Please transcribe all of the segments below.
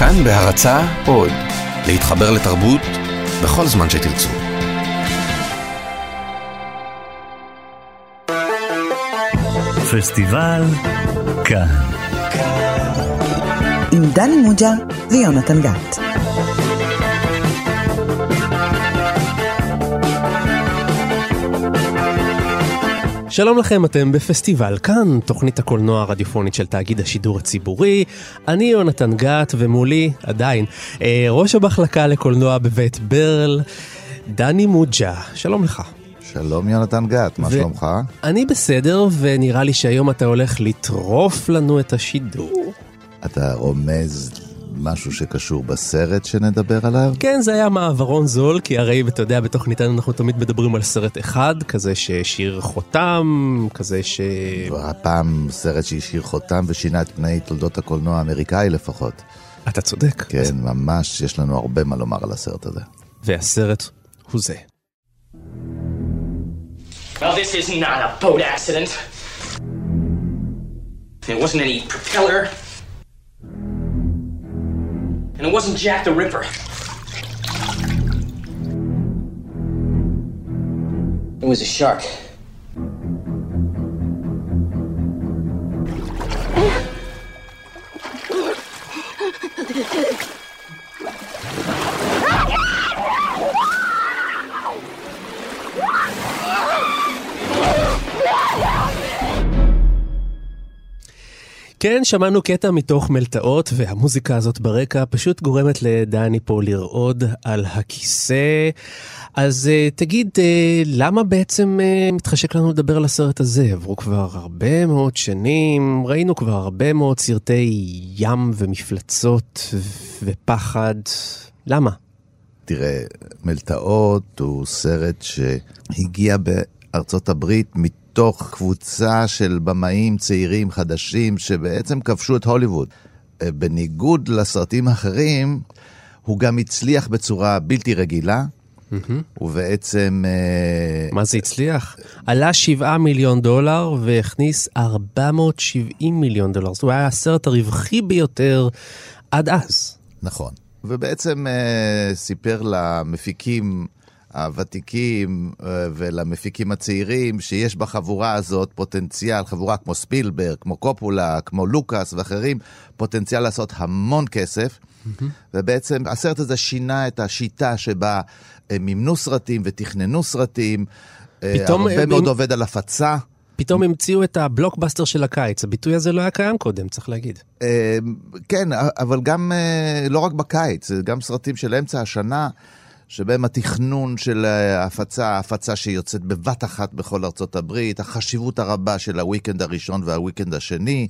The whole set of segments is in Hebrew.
כאן בהרצה עוד, להתחבר לתרבות בכל זמן שתרצו. פסטיבל כאן. עם דני מוג'ה ויונתן גת. שלום לכם, אתם בפסטיבל כאן, תוכנית הקולנוע הרדיופונית של תאגיד השידור הציבורי. אני יונתן גת, ומולי, עדיין, אה, ראש המחלקה לקולנוע בבית ברל, דני מוג'ה. שלום לך. שלום יונתן גת, מה ו- שלומך? אני בסדר, ונראה לי שהיום אתה הולך לטרוף לנו את השידור. אתה רומז משהו שקשור בסרט שנדבר עליו? כן, זה היה מעברון זול, כי הרי, אתה יודע, בתוכניתנו אנחנו תמיד מדברים על סרט אחד, כזה שהשאיר חותם, כזה ש... הפעם סרט שהשאיר חותם ושינה את פני תולדות הקולנוע האמריקאי לפחות. אתה צודק. כן, ממש יש לנו הרבה מה לומר על הסרט הזה. והסרט הוא זה. Well, this is not a boat accident. It wasn't any propeller. And it wasn't Jack the Ripper. It was a shark. כן, שמענו קטע מתוך מלטעות, והמוזיקה הזאת ברקע פשוט גורמת לדני פה לרעוד על הכיסא. אז uh, תגיד, uh, למה בעצם uh, מתחשק לנו לדבר על הסרט הזה? עברו כבר הרבה מאוד שנים, ראינו כבר הרבה מאוד סרטי ים ומפלצות ופחד. למה? תראה, מלטעות הוא סרט שהגיע בארצות הברית מתוך קבוצה של במאים צעירים חדשים שבעצם כבשו את הוליווד. אה, בניגוד לסרטים האחרים, הוא גם הצליח בצורה בלתי רגילה. ובעצם... אה, מה זה הצליח? עלה 7 מיליון דולר והכניס 470 מיליון דולר. זאת אומרת, היה הסרט הרווחי ביותר עד אז. נכון. ובעצם אה, סיפר למפיקים הוותיקים אה, ולמפיקים הצעירים שיש בחבורה הזאת פוטנציאל, חבורה כמו ספילברג, כמו קופולה, כמו לוקאס ואחרים, פוטנציאל לעשות המון כסף. Mm-hmm. ובעצם הסרט הזה שינה את השיטה שבה הם מימנו סרטים ותכננו סרטים. פתאום הרבה מאוד הם- עובד על הפצה. פתאום המציאו את הבלוקבאסטר של הקיץ. הביטוי הזה לא היה קיים קודם, צריך להגיד. אה, כן, אבל גם, אה, לא רק בקיץ, גם סרטים של אמצע השנה, שבהם התכנון של אה, ההפצה, ההפצה שיוצאת בבת אחת בכל ארצות הברית, החשיבות הרבה של הוויקנד הראשון והוויקנד השני,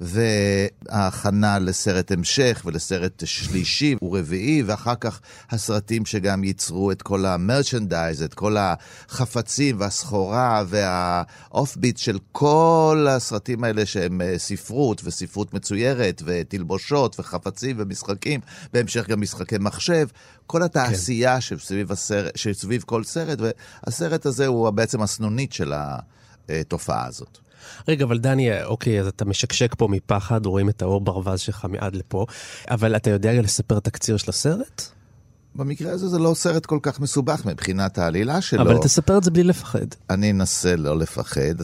וההכנה לסרט המשך ולסרט שלישי ורביעי, ואחר כך הסרטים שגם ייצרו את כל המרצ'נדייז, את כל החפצים והסחורה והאוף ביט של כל הסרטים האלה שהם אה, ספרות וספרות מצוירת ותלבושות וחפצים ומשחקים, בהמשך גם משחקי מחשב, כל התעשייה שסביב, הסרט, שסביב כל סרט, והסרט הזה הוא בעצם הסנונית של התופעה הזאת. רגע, אבל דני, אוקיי, אז אתה משקשק פה מפחד, רואים את האור ברווז שלך מעד לפה, אבל אתה יודע לספר תקציר של הסרט? במקרה הזה זה לא סרט כל כך מסובך מבחינת העלילה שלו. אבל תספר את זה בלי לפחד. אני אנסה לא לפחד.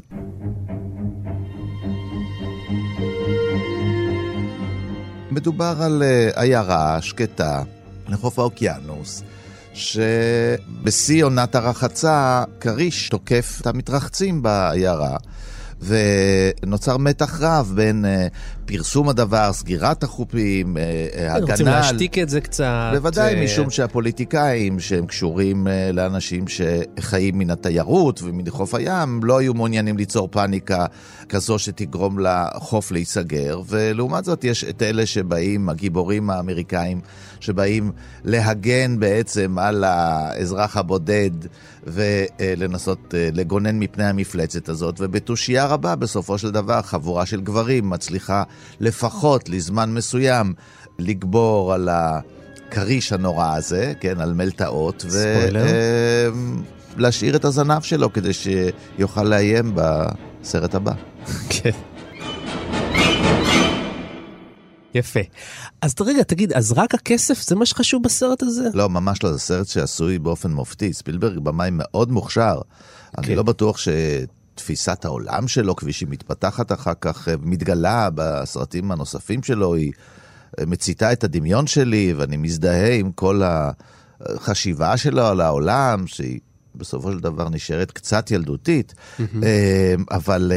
מדובר על אה, עיירה שקטה לחוף האוקיינוס, שבשיא עונת הרחצה, כריש תוקף את המתרחצים בעיירה. ונוצר מתח רב בין uh, פרסום הדבר, סגירת החופים, הגנה... רוצים על- להשתיק את זה קצת. בוודאי, אה, משום שהפוליטיקאים שהם קשורים אה, לאנשים שחיים מן התיירות ומן חוף הים, לא היו מעוניינים ליצור פאניקה כזו שתגרום לחוף להיסגר, ולעומת זאת יש את אלה שבאים, הגיבורים האמריקאים, שבאים להגן בעצם על האזרח הבודד ולנסות אה, לגונן מפני המפלצת הזאת, ובתושייה רבה בסופו של דבר חבורה של גברים מצליחה לפחות לזמן מסוים לגבור על. הכריש הנורא הזה, כן, על מלטעות, ספוילר. ולהשאיר את הזנב שלו כדי שיוכל לאיים בסרט הבא. כן. יפה. אז רגע, תגיד, אז רק הכסף זה מה שחשוב בסרט הזה? לא, ממש לא, זה סרט שעשוי באופן מופתי. ספילברג במאי מאוד מוכשר. כן. אני לא בטוח שתפיסת העולם שלו, כפי שהיא מתפתחת אחר כך, אה, מתגלה בסרטים הנוספים שלו, היא אה, מציתה את הדמיון שלי, ואני מזדהה עם כל החשיבה שלו על העולם, שהיא בסופו של דבר נשארת קצת ילדותית. אה, אבל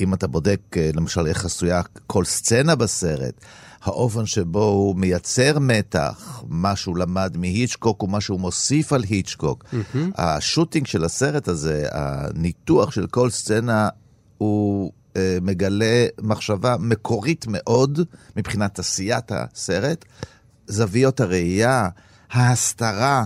אם אתה בודק, אה, למשל, איך עשויה כל סצנה בסרט, האופן שבו הוא מייצר מתח, מה שהוא למד מהיצ'קוק ומה שהוא מוסיף על היצ'קוק. השוטינג של הסרט הזה, הניתוח של כל סצנה, הוא אה, מגלה מחשבה מקורית מאוד מבחינת עשיית הסרט. זוויות הראייה, ההסתרה,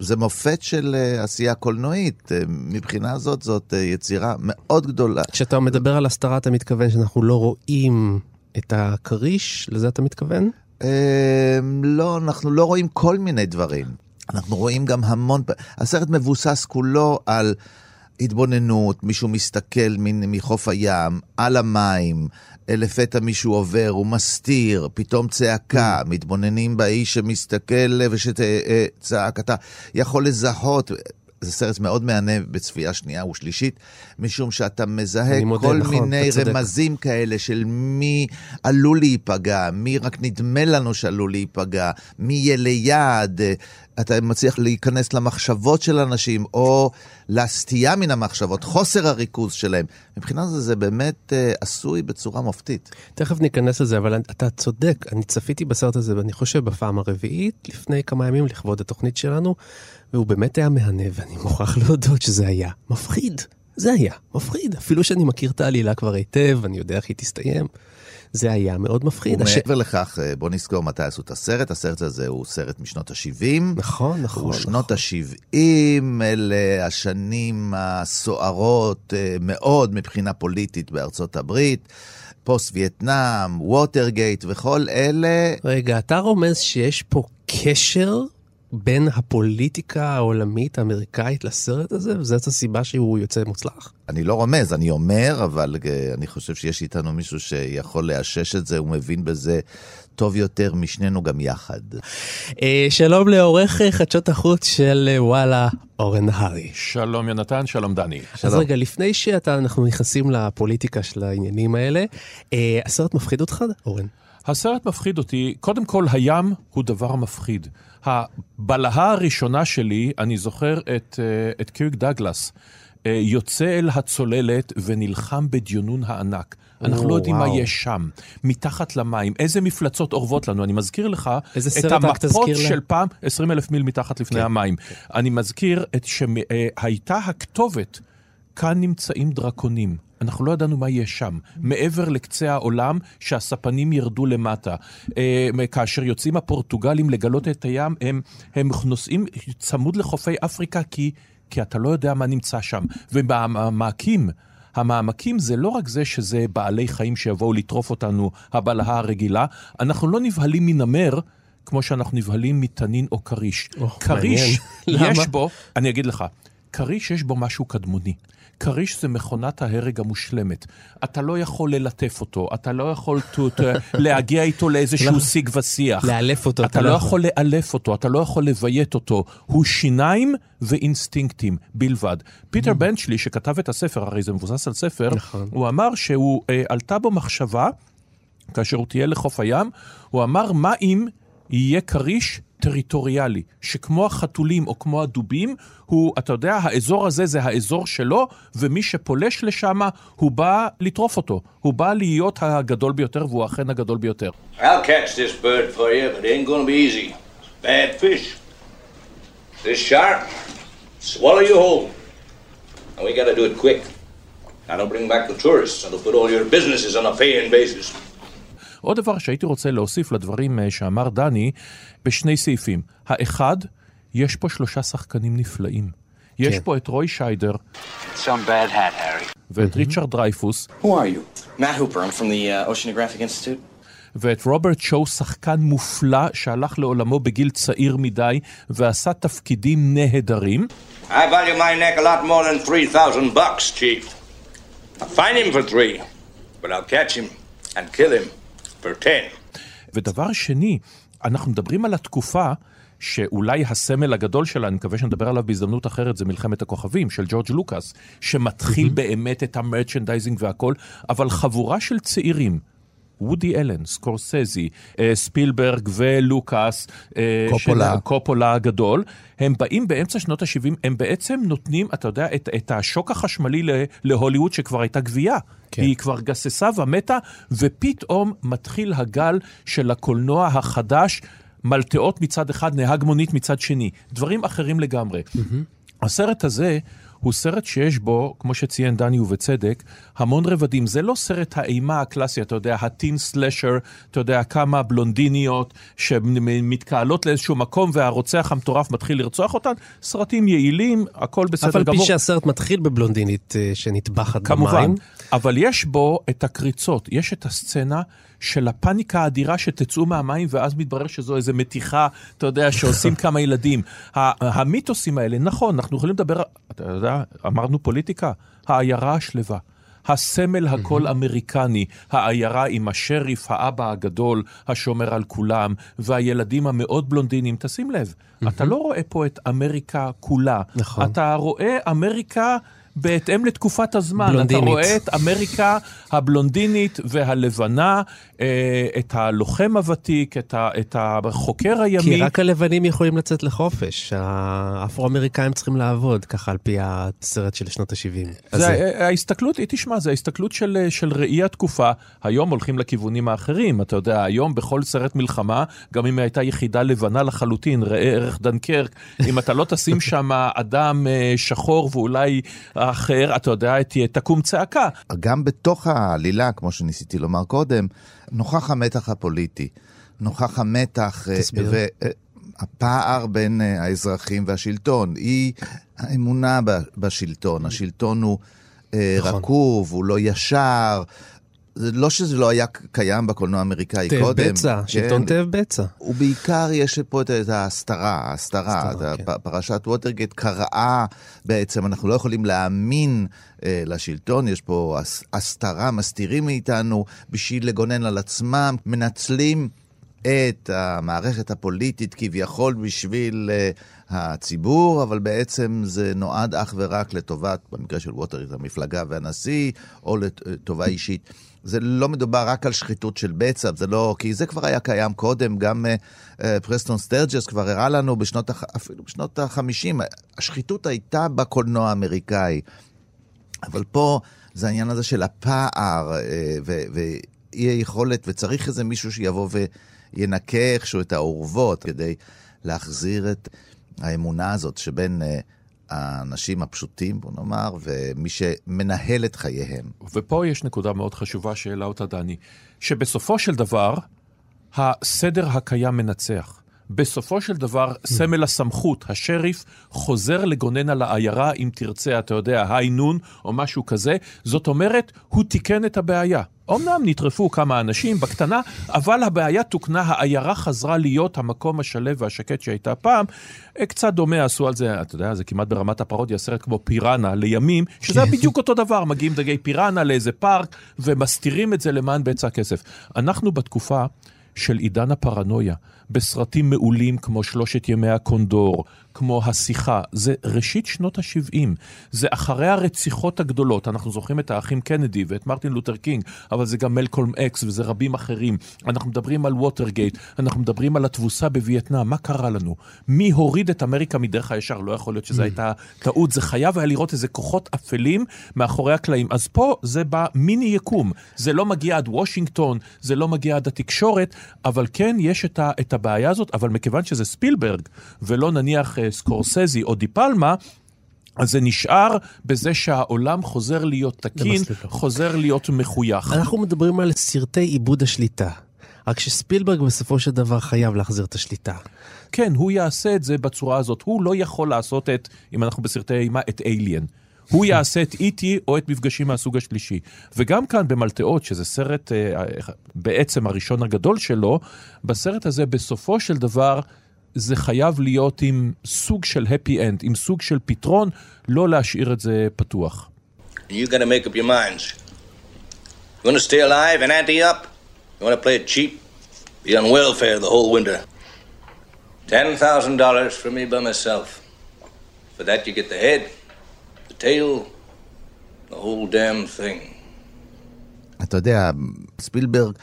זה מופת של אה, עשייה קולנועית. אה, מבחינה זאת, זאת אה, יצירה מאוד גדולה. כשאתה מדבר על הסתרה, אתה מתכוון שאנחנו לא רואים את הכריש? לזה אתה מתכוון? אה, לא, אנחנו לא רואים כל מיני דברים. אנחנו רואים גם המון... הסרט מבוסס כולו על התבוננות, מישהו מסתכל מחוף הים, על המים, לפתע מישהו עובר, הוא מסתיר, פתאום צעקה, מתבוננים באיש שמסתכל ושצעק, אתה יכול לזהות. זה סרט מאוד מהנה בצפייה שנייה ושלישית, משום שאתה מזהה מודה, כל נכון, מיני. רמזים כאלה של מי עלול להיפגע, מי רק נדמה לנו שעלול להיפגע, מי יהיה ליד, אתה מצליח להיכנס למחשבות של אנשים, או לסטייה מן המחשבות, חוסר הריכוז שלהם. מבחינה זו זה באמת אה, עשוי בצורה מופתית. תכף ניכנס לזה, אבל אתה צודק, אני צפיתי בסרט הזה, ואני חושב בפעם הרביעית, לפני כמה ימים לכבוד התוכנית שלנו, והוא באמת היה מהנה, ואני מוכרח להודות שזה היה מפחיד. זה היה מפחיד, אפילו שאני מכיר את העלילה כבר היטב, אני יודע איך היא תסתיים. זה היה מאוד מפחיד. הש- ומעבר לכך, אה, בוא נזכור מתי עשו את הסרט, הסרט הזה הוא סרט משנות ה-70. נכון, נכון. ושנות ה-70 אלה השנים הסוערות אה, מאוד מבחינה פוליטית בארצות הברית, פוסט וייטנאם, ווטרגייט וכל אלה. רגע, אתה רומז שיש פה קשר בין הפוליטיקה העולמית האמריקאית לסרט הזה, וזאת הסיבה שהוא יוצא מוצלח? אני לא רומז, אני אומר, אבל אה, אני חושב שיש איתנו מישהו שיכול לאשש את זה, הוא מבין בזה טוב יותר משנינו גם יחד. אה, שלום לעורך חדשות החוץ של אה, וואלה, אורן נהרי. שלום יונתן, שלום דני. אז רגע, לפני שאנחנו נכנסים לפוליטיקה של העניינים האלה, הסרט מפחיד אותך, אורן? הסרט מפחיד אותי, קודם כל הים הוא דבר מפחיד. הבלהה הראשונה שלי, אני זוכר את, אה, את קירק דגלס, אה, יוצא אל הצוללת ונלחם בדיונון הענק. אנחנו או, לא יודעים מה. יש שם, מתחת למים, איזה מפלצות אורבות לנו. אני מזכיר לך את המפות לה. של פעם, 20 אלף מיל מתחת לפני כן, המים. אני מזכיר את שהייתה הכתובת, כאן נמצאים דרקונים. אנחנו לא ידענו מה יש שם. מעבר לקצה העולם, שהספנים ירדו למטה. אה, כאשר יוצאים הפורטוגלים לגלות את הים, הם, הם נוסעים צמוד לחופי אפריקה כי, כי אתה לא יודע מה נמצא שם. ובמעמקים, המעמקים זה לא רק זה שזה בעלי חיים שיבואו לטרוף אותנו, הבלהה הרגילה, אנחנו לא נבהלים מנמר. כמו שאנחנו נבהלים מתנין או כריש. או, כריש. יש? בו, אני אגיד לך, כריש יש בו משהו קדמוני. כריש זה מכונת ההרג המושלמת. אתה לא יכול ללטף אותו, אתה לא יכול להגיע איתו לאיזשהו שיג ושיח. לאלף אותו, אתה לא יכול לאלף אותו, אתה לא יכול לביית אותו. הוא שיניים ואינסטינקטים בלבד. פיטר בנצ'לי, שכתב את הספר, הרי זה מבוסס על ספר, נכון. הוא אמר שהוא, אה, עלתה בו מחשבה, כאשר הוא טייל לחוף הים, הוא אמר, מה אם יהיה כריש טריטוריאלי, שכמו החתולים או כמו הדובים, הוא, אתה יודע, האזור הזה זה האזור שלו, ומי שפולש לשם, הוא בא לטרוף אותו. הוא בא להיות הגדול ביותר, והוא אכן הגדול ביותר. And we gotta do it quick. That'll bring back the tourists, it'll put all your businesses on a paying basis. עוד דבר שהייתי רוצה להוסיף לדברים אה, שאמר דני, בשני סעיפים. האחד, יש פה שלושה שחקנים נפלאים. יש כן. פה את רוי שיידר hat. ואת ריצ'רד דרייפוס, Who are you? Matt Hooper, I'm from the uh, Oceanographic Institute. ואת רוברט שואו, שחקן מופלא שהלך לעולמו בגיל צעיר מדי ועשה תפקידים נהדרים. I value my neck a lot more than 3,000 bucks, Chief. I'll find him for three, but I'll catch him and kill him for ten. ודבר שני, אנחנו מדברים על התקופה שאולי הסמל הגדול שלה, אני מקווה שנדבר עליו בהזדמנות אחרת, זה מלחמת הכוכבים של ג'ורג' לוקאס, שמתחיל mm-hmm. באמת את ה merchandising והכל, אבל חבורה של צעירים. וודי אלן, סקורסזי, אה, ספילברג ולוקאס, אה, קופולה. של- קופולה הגדול, הם באים באמצע שנות ה-70, הם בעצם נותנים, אתה יודע, את, את השוק החשמלי להוליווד שכבר הייתה גוויה. כן. היא כבר גססה ומתה, ופתאום מתחיל הגל של הקולנוע החדש, מלטעות מצד אחד, נהג מונית מצד שני. דברים אחרים לגמרי. הסרט הזה הוא סרט שיש בו, כמו שציין דני ובצדק, המון רבדים. זה לא סרט האימה הקלאסי, אתה יודע, הטין סלשר, אתה יודע, כמה בלונדיניות שמתקהלות לאיזשהו מקום והרוצח המטורף מתחיל לרצוח אותן. סרטים יעילים, הכל בסדר אף על פי גמור. שהסרט מתחיל בבלונדינית אה, שנטבחת כמובן, במים. אבל יש בו את הקריצות, יש את הסצנה של הפאניקה האדירה שתצאו מהמים ואז מתברר שזו איזו מתיחה, אתה יודע, שעושים כמה ילדים. המיתוסים האלה, נכון, אנחנו יכולים לדבר, אתה יודע, אמרנו פוליטיקה, העיירה השלווה. הסמל הכל אמריקני, העיירה עם השריף, האבא הגדול, השומר על כולם, והילדים המאוד בלונדינים. תשים לב, אתה לא רואה פה את אמריקה כולה. נכון. אתה רואה אמריקה בהתאם לתקופת הזמן. בלונדינית. אתה רואה את אמריקה הבלונדינית והלבנה, אה, את הלוחם הוותיק, את, ה, את החוקר הימי. כי רק הלבנים יכולים לצאת לחופש, האפרו-אמריקאים צריכים לעבוד, ככה על פי הסרט של שנות ה-70. זה ה- ההסתכלות, היא תשמע, זה ההסתכלות של, של ראי התקופה. היום הולכים לכיוונים האחרים, אתה יודע, היום בכל סרט מלחמה, גם אם הייתה יחידה לבנה לחלוטין, ראה ערך דנקרק, אם אתה לא תשים שם אדם אה, שחור ואולי אחר, אתה יודע, תהיה- תקום צעקה. גם בתוך העלילה, כמו שניסיתי לומר קודם, נוכח המתח הפוליטי, נוכח המתח תסביר. והפער בין אה, האזרחים והשלטון, היא האמונה בשלטון. השלטון הוא אה, נכון. רקוב, הוא לא ישר. זה לא שזה לא היה קיים בקולנוע האמריקאי תאב קודם. בצע, כן. שלטון תאב בצע. ובעיקר יש פה את ההסתרה, ההסתרה, הסתרה, את כן. פרשת ווטרגייט קראה בעצם, אנחנו לא יכולים להאמין אה, לשלטון, יש פה הס- הסתרה, מסתירים מאיתנו בשביל לגונן על עצמם, מנצלים את המערכת הפוליטית כביכול בשביל אה, הציבור, אבל בעצם זה נועד אך ורק לטובת, במקרה של ווטרגייט, המפלגה והנשיא, או לטובה אישית. זה לא מדובר רק על שחיתות של בצע, זה לא, כי זה כבר היה קיים קודם, גם uh, uh, פרסטון סטרג'ס כבר הראה לנו בשנות, אפילו בשנות ה-50, השחיתות הייתה בקולנוע האמריקאי. אבל פה זה העניין הזה של הפער אה, ואי היכולת, וצריך איזה מישהו שיבוא וינקה איכשהו את האורוות כדי להחזיר את האמונה הזאת שבין אה, האנשים הפשוטים, בוא נאמר, ומי שמנהל את חייהם. ופה יש נקודה מאוד חשובה שהעלה אותה דני, שבסופו של דבר, הסדר הקיים מנצח. בסופו של דבר, סמל הסמכות, השריף, חוזר לגונן על העיירה, אם תרצה, אתה יודע, היי נון, או משהו כזה. זאת אומרת, הוא תיקן את הבעיה. אמנם נטרפו כמה אנשים בקטנה, אבל הבעיה תוקנה, העיירה חזרה להיות המקום השלו והשקט שהייתה פעם. אה, קצת דומה עשו על זה, אתה יודע, זה כמעט ברמת הפרודיה, סרט כמו פיראנה לימים, שזה היה בדיוק אותו דבר, מגיעים דגי פיראנה לאיזה פארק ומסתירים את זה למען בצע הכסף. אנחנו בתקופה של עידן הפרנויה, בסרטים מעולים כמו שלושת ימי הקונדור, כמו השיחה, זה ראשית שנות ה-70, זה אחרי הרציחות הגדולות, אנחנו זוכרים את האחים קנדי ואת מרטין לותר קינג, אבל זה גם מלקולם אקס וזה רבים אחרים. אנחנו מדברים על ווטרגייט, אנחנו מדברים על התבוסה בווייטנאם, מה קרה לנו? מי הוריד את אמריקה מדרך הישר? לא יכול להיות שזו הייתה טעות, זה חייב היה להיות איזה כוחות אפלים מאחורי הקלעים. אז פה זה במיני יקום, זה לא מגיע עד וושינגטון, זה לא מגיע עד התקשורת, אבל כן יש את, ה, את הבעיה הזאת, אבל מכיוון שזה ספילברג, ולא נניח סקורסזי או דיפלמה, אז זה נשאר בזה שהעולם חוזר להיות תקין. חוזר להיות מחוייך. אנחנו מדברים על סרטי עיבוד השליטה. רק שספילברג בסופו של דבר חייב להחזיר את השליטה. כן, הוא יעשה את זה בצורה הזאת. הוא לא יכול לעשות את, אם אנחנו בסרטי אימה, את אייליאן. הוא יעשה את איטי או את מפגשים מהסוג השלישי. וגם כאן במלטעות, שזה סרט אה, בעצם הראשון הגדול שלו, בסרט הזה בסופו של דבר זה חייב להיות עם סוג של happy end, עם סוג של פתרון, לא להשאיר את זה פתוח. You gotta make up your minds. You wanna stay alive and ante up? You wanna play it cheap? Be on welfare the whole winter. $10,000 for me by myself. For that you get the head, the tail, the whole damn thing. אתה יודע, ספילברג,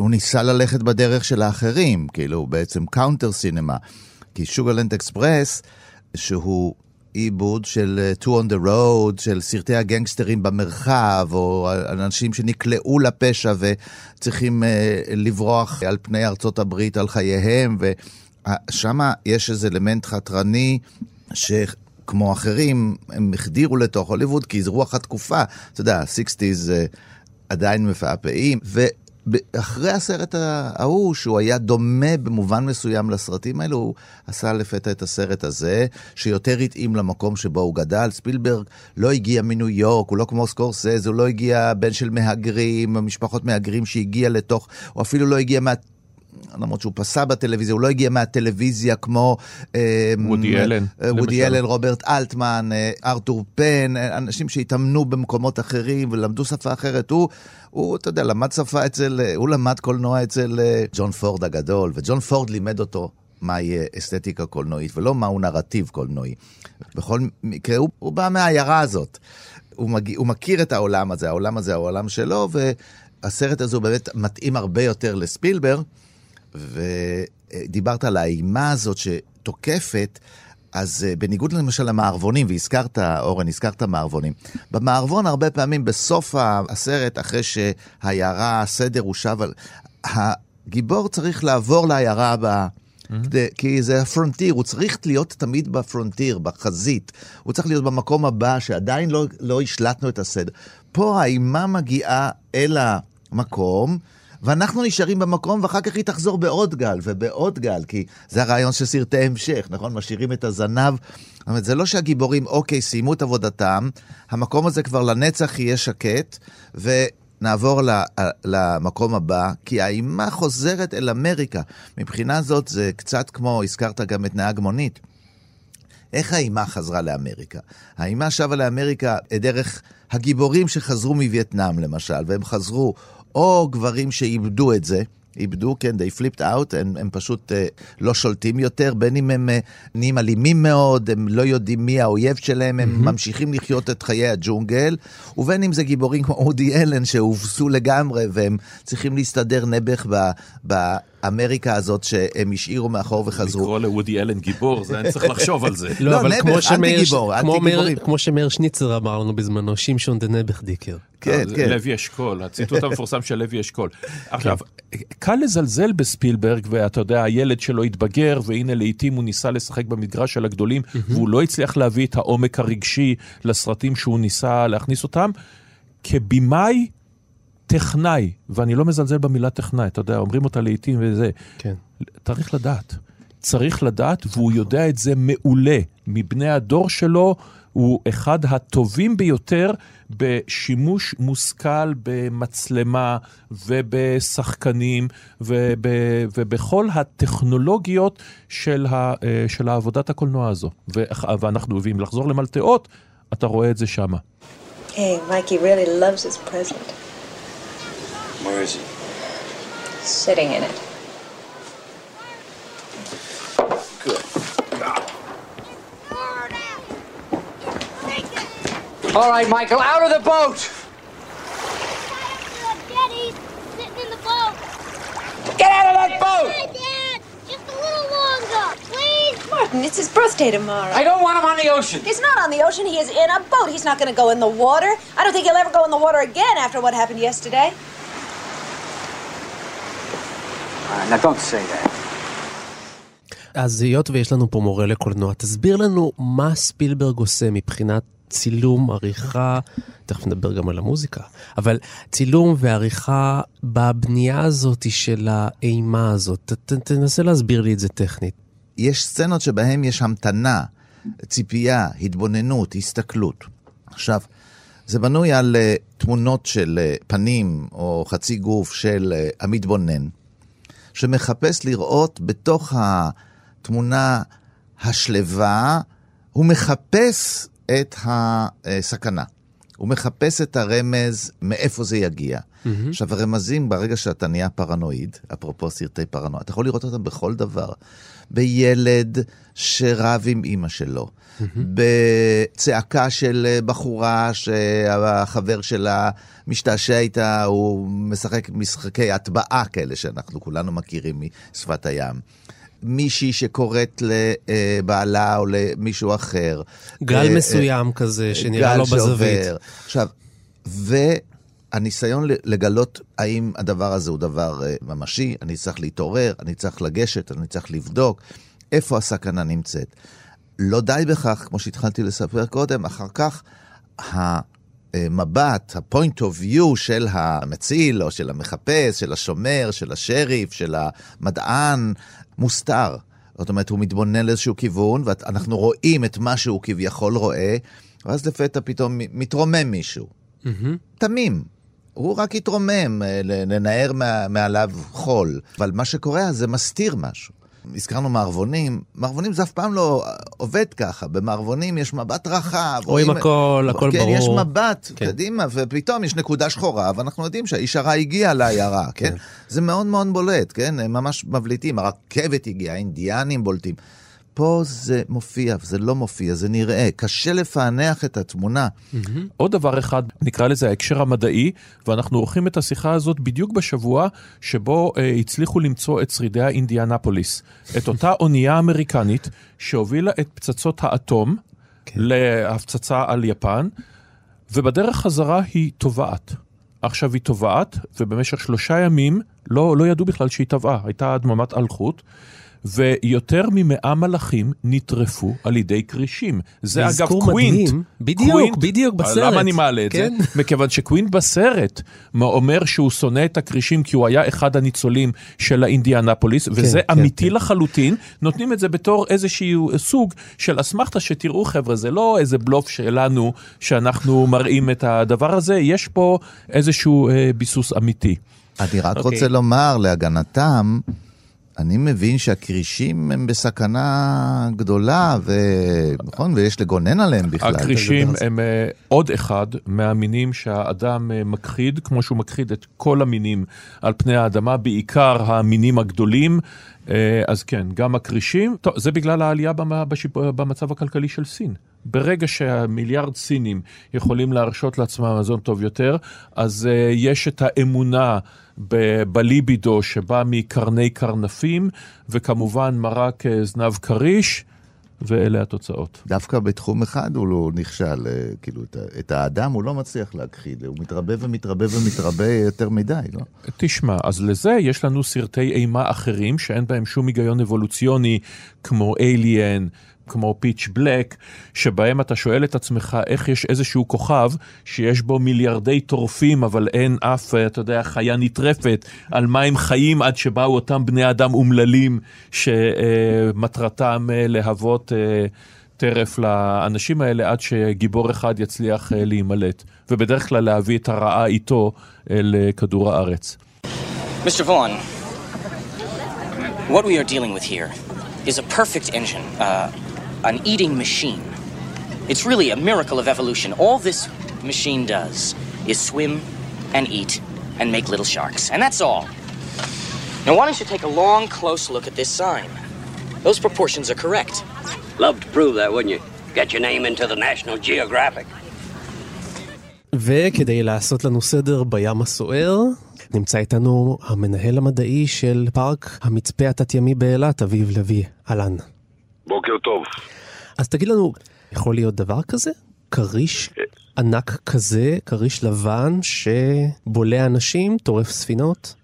הוא ניסה ללכת בדרך של האחרים, כאילו בעצם counter cinema. כי שוגרלנד אקספרס, שהוא עיבוד של uh, Two on the Road, של סרטי הגנגסטרים במרחב, או אנשים שנקלעו לפשע וצריכים uh, לברוח על פני ארצות הברית, על חייהם, ושם יש איזה אלמנט חתרני ש... כמו אחרים, הם החדירו לתוך הוליווד, כי זה רוח התקופה. אתה יודע, ה-60's uh, עדיין מפעפעים, ואחרי הסרט ההוא, שהוא היה דומה במובן מסוים לסרטים האלו, הוא עשה לפתע את הסרט הזה, שיותר התאים למקום שבו הוא גדל. ספילברג לא הגיע מניו יורק, הוא לא כמו סקורסז, הוא לא הגיע בן של מהגרים, משפחות מהגרים שהגיע לתוך, הוא אפילו לא הגיע מה... למרות שהוא פסע בטלוויזיה, הוא לא הגיע מהטלוויזיה כמו... אה, וודי אלן, אה, וודי. אלן, רוברט אלטמן, אה, ארתור פן, אה, אנשים שהתאמנו במקומות אחרים ולמדו שפה אחרת. הוא, הוא, אתה יודע, למד שפה אצל, אה, הוא למד קולנוע אצל אה, ג'ון פורד הגדול, וג'ון פורד לימד אותו מהי אסתטיקה קולנועית, ולא מהו נרטיב קולנועי. בכל מקרה, הוא, הוא בא מהעיירה הזאת. הוא, מגיע, הוא מכיר את העולם הזה, העולם הזה הוא העולם שלו, והסרט הזה הוא באמת מתאים הרבה יותר לספילברג. ודיברת על האימה הזאת שתוקפת, אז אה, בניגוד למשל למערבונים, והזכרת, אורן, הזכרת מערבונים, במערבון הרבה פעמים בסוף הסרט, אחרי שהעיירה, הסדר הושב, על- הגיבור צריך לעבור לעיירה הבאה. כדי, כי זה הפרונטיר, הוא צריך להיות תמיד בפרונטיר, בחזית. הוא צריך להיות במקום הבא, שעדיין לא, לא השלטנו את הסדר. פה האימה מגיעה אל המקום, ואנחנו נשארים במקום, ואחר כך היא תחזור בעוד גל ובעוד גל, כי זה הרעיון של סרטי המשך, נכון? משאירים את הזנב. זאת אומרת, זה לא שהגיבורים, אוקיי, סיימו את עבודתם, המקום הזה כבר לנצח יהיה שקט, ונעבור ל- למקום הבא, כי האימה חוזרת אל אמריקה. מבחינה זאת זה קצת כמו, הזכרת גם את נהג מונית. איך האימה חזרה לאמריקה? האימה שבה לאמריקה דרך הגיבורים שחזרו מווייטנאם למשל, והם חזרו, או גברים שאיבדו את זה, איבדו, כן, they flipped out, הם, הם פשוט אה, לא שולטים יותר, בין אם הם אה, נהיים אלימים מאוד, הם לא יודעים מי האויב שלהם, הם ממשיכים לחיות את חיי הג'ונגל, ובין אם זה גיבורים כמו אודי אלן שהובסו לגמרי, והם צריכים להסתדר נעבך באמריקה הזאת שהם השאירו מאחור וחזרו. לקרוא לוודי אלן גיבור, זה אני צריך לחשוב על זה. לא, לא, אבל כמו שמאיר- אנטי-גיבור, כמו מאיר- אנטי-גיבורים. כמו שמאיר שניצר אמר לנו בזמנו, שמשון דנעבך דיקר. כן, זה כן. לוי אשכול, הציטוט המפורסם של לוי אשכול. עכשיו, קל לזלזל בספילברג, ואתה יודע, הילד שלו התבגר, והנה לעיתים הוא ניסה לשחק במגרש של הגדולים, והוא לא הצליח להביא את העומק הרגשי לסרטים שהוא ניסה להכניס אותם. כבימאי, טכנאי, ואני לא מזלזל במילה טכנאי, אתה יודע, אומרים אותה לעיתים וזה. כן. צריך לדעת. צריך לדעת, והוא יודע את זה מעולה. מבני הדור שלו, הוא אחד הטובים ביותר בשימוש מושכל במצלמה ובשחקנים וב, ובכל הטכנולוגיות של, ה, של העבודת הקולנוע הזו. ו, ואנחנו, ואם לחזור למלטעות, אתה רואה את זה שמה. Hey, Mikey really loves his present. Where is he? Sitting in it. Good. All right, Michael, out of the boat! Daddy's sitting in the boat. Get out of that boat! Hi, Dad. Just a little longer, please. Martin, it's his birthday tomorrow. I don't want him on the ocean. He's not on the ocean. He is in a boat. He's not going to go in the water. I don't think he'll ever go in the water again after what happened yesterday. Now don't say that. אז היות ויש לנו פה מורה לקולנוע, תסביר לנו מה ספילברג עושה מבחינת צילום, עריכה, תכף נדבר גם על המוזיקה, אבל צילום ועריכה בבנייה הזאת של האימה הזאת. ת, ת, תנסה להסביר לי את זה טכנית. יש סצנות שבהן יש המתנה, ציפייה, התבוננות, הסתכלות. עכשיו, זה בנוי על uh, תמונות של uh, פנים או חצי גוף של uh, המתבונן, שמחפש לראות בתוך התמונה השלווה, הוא מחפש את הסכנה. הוא מחפש את הרמז מאיפה זה יגיע. עכשיו, הרמזים, ברגע שאתה נהיה פרנואיד, אפרופו סרטי פרנואיד, אתה יכול לראות אותם בכל דבר. בילד שרב עם אימא שלו, בצעקה של אה, בחורה שהחבר שלה משתעשע איתה, הוא משחק משחקי הטבעה כאלה שאנחנו כולנו מכירים משפת הים. מישהי שקוראת לבעלה או למישהו אחר. גל אה, מסוים כזה שנראה לו בזווית. שעובר. עכשיו, והניסיון לגלות האם הדבר הזה הוא דבר אה, ממשי, אני צריך להתעורר, אני צריך לגשת, אני צריך לבדוק איפה הסכנה נמצאת. לא די בכך, כמו שהתחלתי לספר קודם, אחר כך המבט, ה-point of view של המציל, או של המחפש, של השומר, של השריף, של המדען, מוסתר. זאת אומרת, הוא מתבונן לאיזשהו כיוון, ואנחנו רואים את מה שהוא כביכול רואה, ואז לפתע פתאום מתרומם מישהו. תמים. הוא רק התרומם, אה, לנער מה, מעליו חול. אבל מה שקורה זה מסתיר משהו. הזכרנו מערבונים, מערבונים זה אף פעם לא עובד ככה, במערבונים יש מבט רחב. רואים הכל, הכל כן, ברור. יש מבט כן. קדימה, ופתאום יש נקודה שחורה, ואנחנו יודעים שהאיש הרע הגיע לעיירה, כן? זה מאוד מאוד בולט, כן? הם ממש מבליטים, הרכבת הגיעה, האינדיאנים בולטים. פה זה מופיע, זה לא מופיע, זה נראה. קשה לפענח את התמונה. עוד דבר אחד, נקרא לזה ההקשר המדעי, ואנחנו עורכים את השיחה הזאת בדיוק בשבוע שבו אה, הצליחו למצוא את שרידי האינדיאנפוליס. את אותה אונייה אמריקנית שהובילה את פצצות האטום כן. להפצצה על יפן, ובדרך חזרה היא טובעת. עכשיו היא טובעת, ובמשך שלושה ימים לא, לא ידעו בכלל שהיא טבעה, הייתה דממת אלחוט. ויותר ממאה מלחים נטרפו על ידי כרישים. זה אגב קווינט. מדהים. בדיוק, קווינט- בדיוק, בסרט. למה אני מעלה את כן. זה? מכיוון שקווינט בסרט אומר שהוא שונא את הכרישים כי הוא היה אחד הניצולים של האינדיאנפוליס, וזה כן, אמיתי כן. לחלוטין. נותנים את זה בתור איזשהו סוג של אסמכתה שתראו חבר'ה, זה לא איזה בלוף שלנו שאנחנו מראים את הדבר הזה, יש פה איזשהו אה, ביסוס אמיתי. אני רק אוקיי. רוצה לומר להגנתם, אני מבין שהכרישים הם בסכנה גדולה, ו... נכון? ויש לגונן עליהם בכלל. הכרישים הם אה, עוד אחד מהמינים שהאדם אה, מכחיד, כמו שהוא מכחיד את כל המינים על פני האדמה, בעיקר המינים הגדולים. אה, אז כן, גם הכרישים, טוב, זה בגלל העלייה. במצב הכלכלי של סין. ברגע שהמיליארד סינים יכולים להרשות לעצמם מזון טוב יותר, אז uh, יש את האמונה ב- בליבידו שבא מקרני קרנפים, וכמובן מרק uh, זנב כריש, ואלה התוצאות. דווקא בתחום אחד הוא לא נכשל, אה, כאילו, את את האדם הוא לא מצליח להכחיד, הוא מתרבה ומתרבה ומתרבה יותר מדי, לא? תשמע, אז לזה יש לנו סרטי אימה אחרים שאין בהם שום היגיון אבולוציוני, כמו Alien, כמו פיץ' בלק, שבהם אתה שואל את עצמך איך יש איזשהו כוכב שיש בו מיליארדי טורפים, אבל אין אף, אה, אתה יודע, חיה נטרפת, על מה הם חיים עד שבאו אותם בני אדם אומללים שמטרתם אה, להוות... אה, טרף לאנשים האלה עד שגיבור אחד יצליח להימלט, ובדרך כלל להביא את הרעה איתו אל כדור הארץ. Mr. Vaughn, what we are dealing with here is a perfect engine, uh, an eating machine. It's really a miracle of evolution. All this machine does is swim and eat and make little sharks, and that's all. Now, why don't you take a long, close look at this sign? Those proportions are correct. Love to prove that, wouldn't you? Get your name into the National Geographic. וכדי לעשות לנו סדר בים הסוער, נמצא איתנו המנהל המדעי של פארק המצפה התת-ימי באילת, אביב לביא. אהלן. בוקר טוב. אז תגיד לנו, יכול להיות דבר כזה? כריש ענק כזה, כריש לבן, שבולע אנשים, טורף ספינות?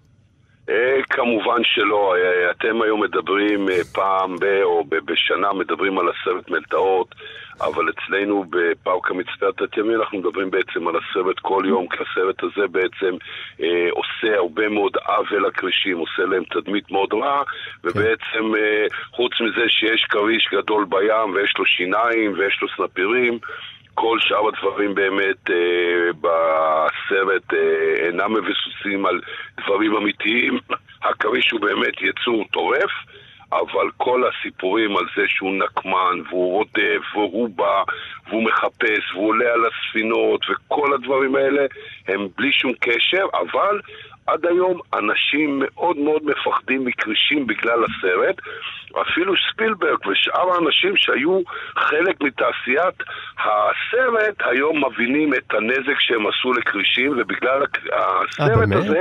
אה, כמובן שלא, אה, אתם היום מדברים אה, פעם ב... או בשנה מדברים על עשרת מלטעות, אבל אצלנו בפארק המצפה התת-ימי אנחנו מדברים בעצם על הסרט כל יום, כי הסרט הזה בעצם אה, עושה הרבה מאוד עוול לכרישים, עושה להם תדמית מאוד רעה, ובעצם אה, חוץ מזה שיש כריש גדול בים ויש לו שיניים ויש לו סנפירים, כל שאר הדברים באמת אה, בסרט אה, אינם מבסוסים על דברים אמיתיים. הכריש הוא באמת יצור טורף, אבל כל הסיפורים על זה שהוא נקמן, והוא רודף, והוא בא, והוא מחפש, והוא עולה על הספינות, וכל הדברים האלה הם בלי שום קשר, אבל עד היום אנשים מאוד מאוד מפחדים מכרישים בגלל הסרט. אפילו ספילברג ושאר האנשים שהיו חלק מתעשיית הסרט, היום מבינים את הנזק שהם עשו לכרישים, ובגלל הסרט באמת? הזה,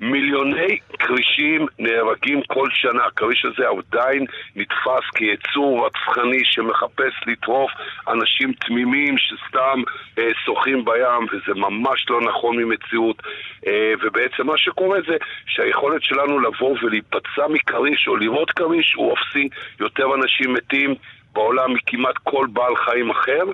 מיליוני כרישים נהרגים כל שנה. הכריש הזה עדיין נתפס כיצור רצחני שמחפש לטרוף אנשים תמימים שסתם אה, שוחים בים, וזה ממש לא נכון ממציאות. אה, ובעצם מה שקורה זה שהיכולת שלנו לבוא ולהיפצע מכריש או לראות כריש הוא אפסי. יותר אנשים מתים. בעולם מכמעט כל בעל חיים אחר,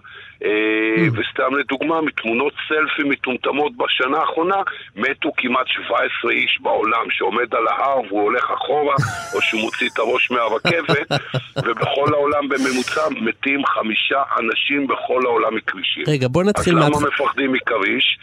אה, וסתם לדוגמה, מתמונות סלפי מטומטמות בשנה האחרונה, מתו כמעט 17 איש בעולם שעומד על ההר והוא הולך אחורה, או שהוא מוציא את הראש מהרכבת, ובכל העולם בממוצע מתים חמישה אנשים בכל העולם מכרישים. רגע, בוא נתחיל אז למה מפחדים מכריש?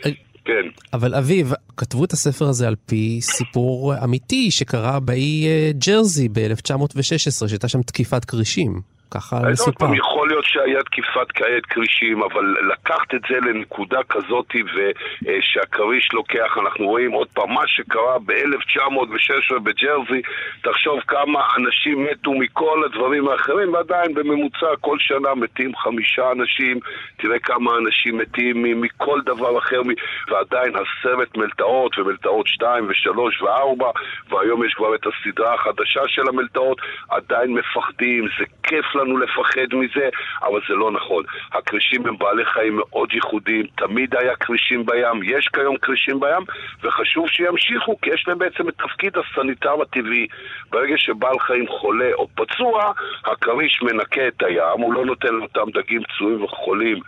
כן. אבל אביב, כתבו את הספר הזה על פי סיפור אמיתי שקרה באי אה, ג'רזי ב-1916, שהייתה שם תקיפת כרישים. ככה אז עוד. פעם, יכול להיות שהיה תקיפת כעת כרישים, אבל לקחת את זה לנקודה כזאת ושהכריש לוקח, אנחנו רואים עוד פעם, מה שקרה ב-1916 בג'רזי, תחשוב כמה אנשים מתו מכל הדברים האחרים, ועדיין בממוצע כל שנה מתים חמישה אנשים, תראה כמה אנשים מתים מכל דבר אחר, ועדיין הסרט מלטעות, ומלטעות 2 ו-3 ו-4, והיום יש כבר את הסדרה החדשה של המלטעות, עדיין מפחדים, זה כיף לנו לפחד מזה, אבל זה לא נכון. הכרישים הם בעלי חיים מאוד ייחודיים, תמיד היה כרישים בים, יש כיום כרישים בים, וחשוב שימשיכו, כי יש להם בעצם את תפקיד הסניטר הטבעי. ברגע שבעל חיים חולה או פצוע, הכריש מנקה את הים, הוא לא נותן לאותם דגים פצועים וחולים.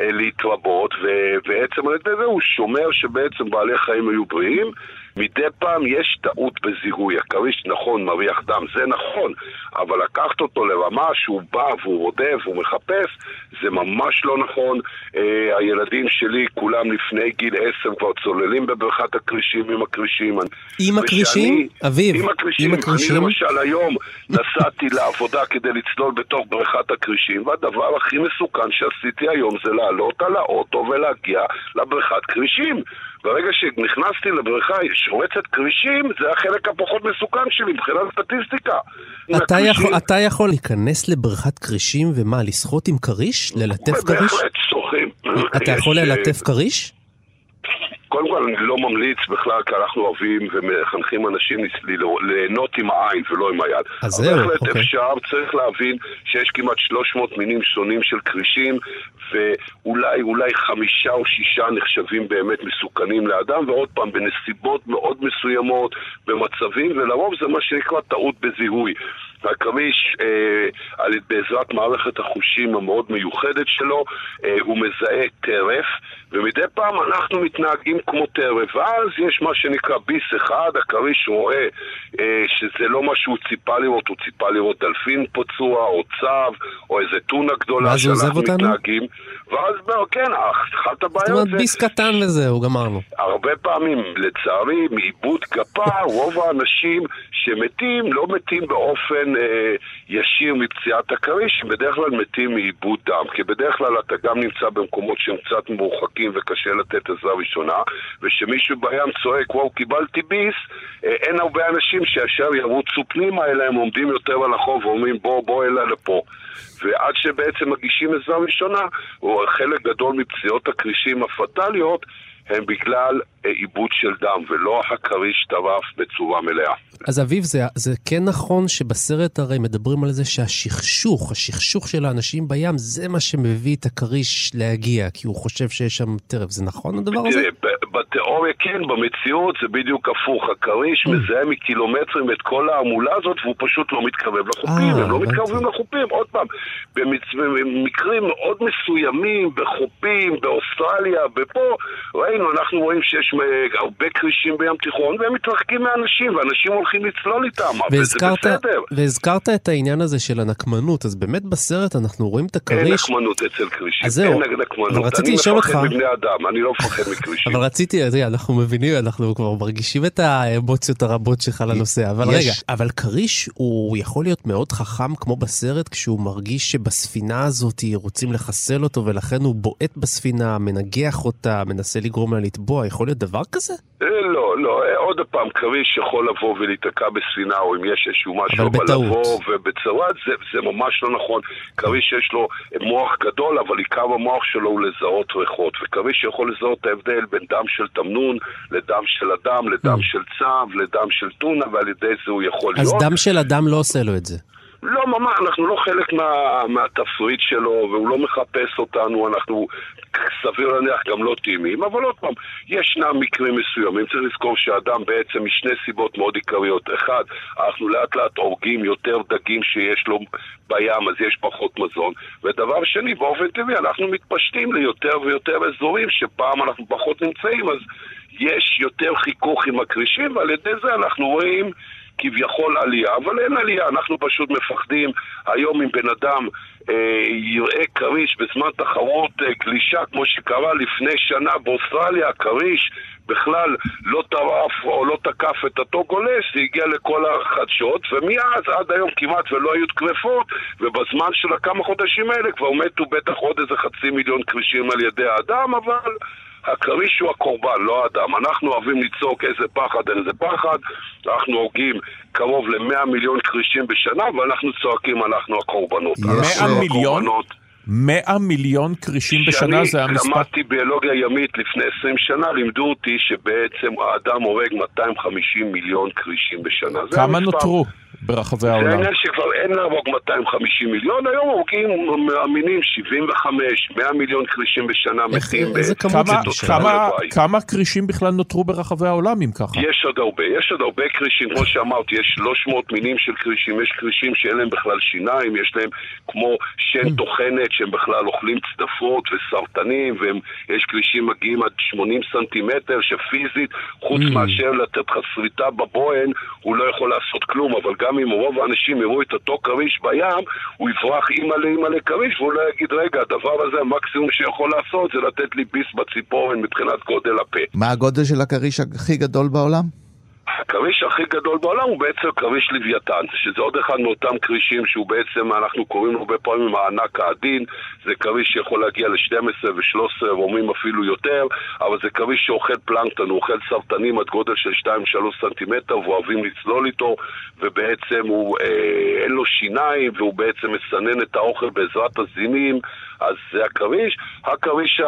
אה, להתרבות, ובעצם על ידי זה הוא שומר שבעצם בעלי חיים היו בריאים. מדי פעם יש טעות בזיהוי. הכריש נכון מריח דם, זה נכון, אבל לקחת אותו לרמה שהוא בא והוא רודף והוא מחפש, זה ממש לא נכון. אה, הילדים שלי, כולם לפני גיל עשר כבר צוללים בבריכת הכרישים עם הכרישים. עם הכרישים? אביב, עם הכרישים. עם הכרישים? אני למשל היום נסעתי לעבודה כדי לצלול בתוך בריכת הכרישים, והדבר הכי מסוכן שעשיתי היום זה לעלות על האוטו ולהגיע לבריכת כרישים. ברגע שנכנסתי לבריכה שורצת כרישים, זה החלק הפחות מסוכן שלי מבחינת סטטיסטיקה. אתה הכרישים- יכול, אתה יכול להיכנס לבריכת כרישים ומה, לשחות עם כריש? ללטף כריש? בהחלט שוחים. אתה יכול יש, אה, ללטף כריש? קודם כל, אני לא ממליץ בכלל, כי אנחנו אוהבים ומחנכים אנשים ליהנות עם העין ולא עם היד. אז זהו, בהחלט אוקיי. אפשר, צריך להבין שיש כמעט 300 מינים שונים של כרישים, ואולי אולי חמישה או שישה נחשבים באמת מסוכנים לאדם, ועוד פעם, בנסיבות מאוד מסוימות, במצבים, ולרוב זה מה שנקרא טעות בזיהוי. הכריש, אה, בעזרת מערכת החושים המאוד מיוחדת שלו, אה, הוא מזהה טרף, ומדי פעם אנחנו מתנהגים כמו טרף, ואז יש מה שנקרא ביס אחד, הכריש רואה אה, שזה לא מה שהוא ציפה לראות, הוא ציפה לראות דלפין פצוע, או צב, או איזה טונה גדולה שאנחנו אותנו? מתנהגים, ואז כן, אחת הבעיות זאת אומרת זה... ביס קטן וזהו, גמרנו. הרבה פעמים, לצערי, מאיבוד גפה, רוב האנשים שמתים לא מתים באופן אה, ישיר מפציעת הכריש, בדרך כלל מתים מאיבוד דם, כי בדרך כלל אתה גם נמצא במקומות שהם קצת מרוחקים וקשה לתת עזרה ראשונה, ושמישהו בים צועק, וואו, קיבלתי ביס, אה, אין הרבה אנשים שישר ירוצו פנימה, אלא הם עומדים יותר על החוב ואומרים, בוא, בוא אלה לפה. ועד שבעצם מגישים עזרה ראשונה, או חלק גדול מפציעות הכרישים הפטאליות הם בגלל אה, עיבוד של דם, ולא הכריש טרף בצורה מלאה. אז אביב, זה, זה כן נכון שבסרט הרי מדברים על זה שהשכשוך, השכשוך של האנשים בים, זה מה שמביא את הכריש להגיע, כי הוא חושב שיש שם טרף. זה נכון הדבר הזה? תראה, ב- בתיאוריה כן, במציאות זה בדיוק הפוך. הכריש Mm. מזהה מקילומטרים את כל ההמולה הזאת, והוא פשוט לא מתקרב לחופים. אה, הם לא. מתקרבים לחופים. עוד פעם, במקרים מאוד מסוימים, בחופים, באוסטרליה, ופה, ראינו, אנחנו רואים שיש הרבה כרישים בים תיכון, והם מתרחקים מאנשים, ואנשים הולכים לצלול איתם, וזה בסדר. והזכרת את העניין הזה של הנקמנות, אז באמת בסרט אנחנו רואים את הכריש... אין נקמנות אצל כרישים, אין נקמנות. אבל רציתי לשאול אותך- אני מפחד מבני אדם, אני לא מפחד מכרישים. אבל רציתי, אנחנו מבינים, אנחנו כבר מרגישים את האמוציות הרבות שלך לנושא. אבל יש- רגע, אבל כריש הוא יכול להיות מאוד חכם כמו בסרט, כשהוא מרגיש שבספינה הזאת רוצים לחסל אותו, ולכן הוא בועט בספינה, מנגח אותה, מנסה לגרום לה לטבוע. יכול להיות דבר כזה? אה, לא, לא, אה, עוד פעם, כריש יכול לבוא ולהיתקע בספינה, או אם יש איזשהו משהו, אבל בטעות. לבוא ובצורה, זה, זה ממש לא נכון. כריש יש לו מוח גדול, אבל עיקר המוח שלו הוא לזהות ריחות, וכריש יכול לזהות את ההבדל בין דם של תמנון לדם של אדם, לדם של צב, לדם של טונה, ועל ידי זה הוא יכול אז להיות. דם של אדם לא עושה לו את זה. לא, ממש, אנחנו לא חלק מה, מהתפריט שלו, והוא לא מחפש אותנו, אנחנו סביר להניח גם לא טימיים, אבל עוד פעם, ישנם מקרים מסוימים, צריך לזכור שהאדם בעצם משני סיבות מאוד עיקריות. אחד, אנחנו לאט לאט הורגים יותר דגים שיש לו בים, אז יש פחות מזון. ודבר שני, באופן טבעי, אנחנו מתפשטים ליותר ויותר אזורים שפעם אנחנו פחות נמצאים, אז יש יותר חיכוך עם הכרישים, ועל ידי זה אנחנו רואים כביכול עלייה, אבל אין עלייה, אנחנו פשוט מפחדים. היום אם בן אדם אה, יראה כריש בזמן תחרות אה, גלישה, כמו שקרה לפני שנה באוסטרליה, כריש בכלל לא טרף או לא תקף את אותו גולש, זה הגיע לכל החדשות, ומאז עד היום כמעט ולא היו תקרפות, ובזמן של הכמה חודשים האלה כבר מתו בטח עוד איזה חצי מיליון כרישים על ידי האדם, אבל... הכריש הוא הקורבן, לא האדם. אנחנו אוהבים לצעוק איזה פחד, איזה פחד. אנחנו הורגים קרוב ל-100 מיליון כרישים בשנה, ואנחנו צועקים אנחנו הקורבנות. יש, אנחנו מאה מיליון? הקורבנות. 100 מיליון כרישים בשנה זה המספר. כשאני למדתי ביולוגיה ימית לפני 20 שנה, לימדו אותי שבעצם האדם הורג 250 מיליון כרישים בשנה. כמה המספר. נותרו ברחבי זה העולם? העניין שכבר אין להרוג 250 מיליון, היום הורגים מאמינים 75, 100 מיליון כרישים בשנה איך- מתים איזה כמות כמה- כרישים בכלל נותרו ברחבי העולם אם ככה? יש עוד הרבה, יש עוד הרבה כרישים, כמו שאמרתי, יש 300 מינים של כרישים, יש כרישים שאין להם בכלל שיניים, יש להם כמו שן טוחנת שהם בכלל אוכלים צדפות וסרטנים, ויש כרישים מגיעים עד 80 סנטימטר, שפיזית, חוץ מאשר לתת לך שריטה בבוהן, הוא לא יכול לעשות כלום, אבל גם אם רוב האנשים יראו את אותו כריש בים, הוא יברח אימא'לה אימא'לה כריש, והוא לא יגיד, רגע, הדבר הזה, המקסימום שיכול לעשות זה לתת לי ביס בציפורן מבחינת גודל הפה. מה הגודל של הכריש הכי גדול בעולם? הכריש הכי גדול בעולם הוא בעצם כריש לוויתן, שזה עוד אחד מאותם כרישים שהוא בעצם, אנחנו קוראים לו הרבה פעמים הענק העדין, זה כריש שיכול להגיע ל-12 ו-13 ואומרים אפילו יותר, אבל זה כריש שאוכל פלנקטון, הוא אוכל סרטנים עד גודל של 2-3 סנטימטר ואוהבים לצלול איתו, ובעצם הוא, אה, אין לו שיניים והוא בעצם מסנן את האוכל בעזרת הזימים, אז זה הכריש. הכריש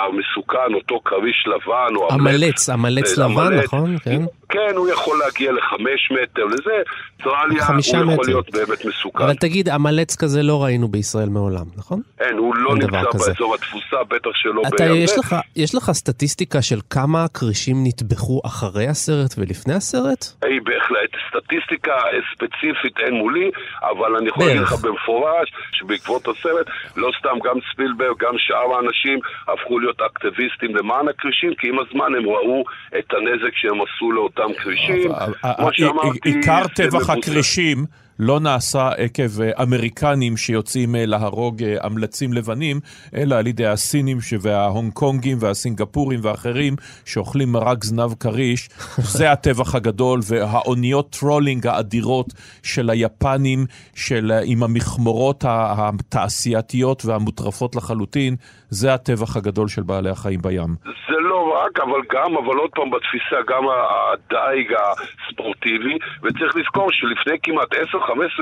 המסוכן, אותו כריש לבן או המלץ, המלץ זה לבן, המלץ. נכון? כן. כן, הוא יכול להגיע לחמש מטר לזה, טרליה הוא יכול מטר. להיות באמת מסוכן. אבל תגיד, המלץ כזה לא ראינו בישראל מעולם, נכון? אין, הוא לא נמצא כזה. באזור התפוסה, בטח שלא אתה, בירדן. יש לך, יש לך סטטיסטיקה של כמה כרישים נטבחו אחרי הסרט ולפני הסרט? היי, בהחלט. סטטיסטיקה אה, ספציפית אין מולי, אבל אני יכול להגיד. לך במפורש שבעקבות הסרט, לא סתם גם ספילברג, גם שאר האנשים הפכו להיות אקטיביסטים למען הכרישים, כי עם הזמן הם ראו את הנזק שהם עשו לאותם כרישים. כמו שאמרתי, עיקר טבח. הכרישים לא נעשה עקב אה, אמריקנים שיוצאים אה, להרוג אה, עמלצים לבנים, אלא על ידי הסינים וההונג קונגים והסינגפורים ואחרים שאוכלים מרק זנב כריש. זה הטבח הגדול, והאוניות trawling האדירות של היפנים, של, עם המכמורות התעשייתיות והמוטרפות לחלוטין, זה הטבח הגדול של בעלי החיים בים. זה לא רק, אבל גם, אבל עוד פעם בתפיסה, גם הדייג הספורטיבי, וצריך לזכור שלפני כמעט 10-15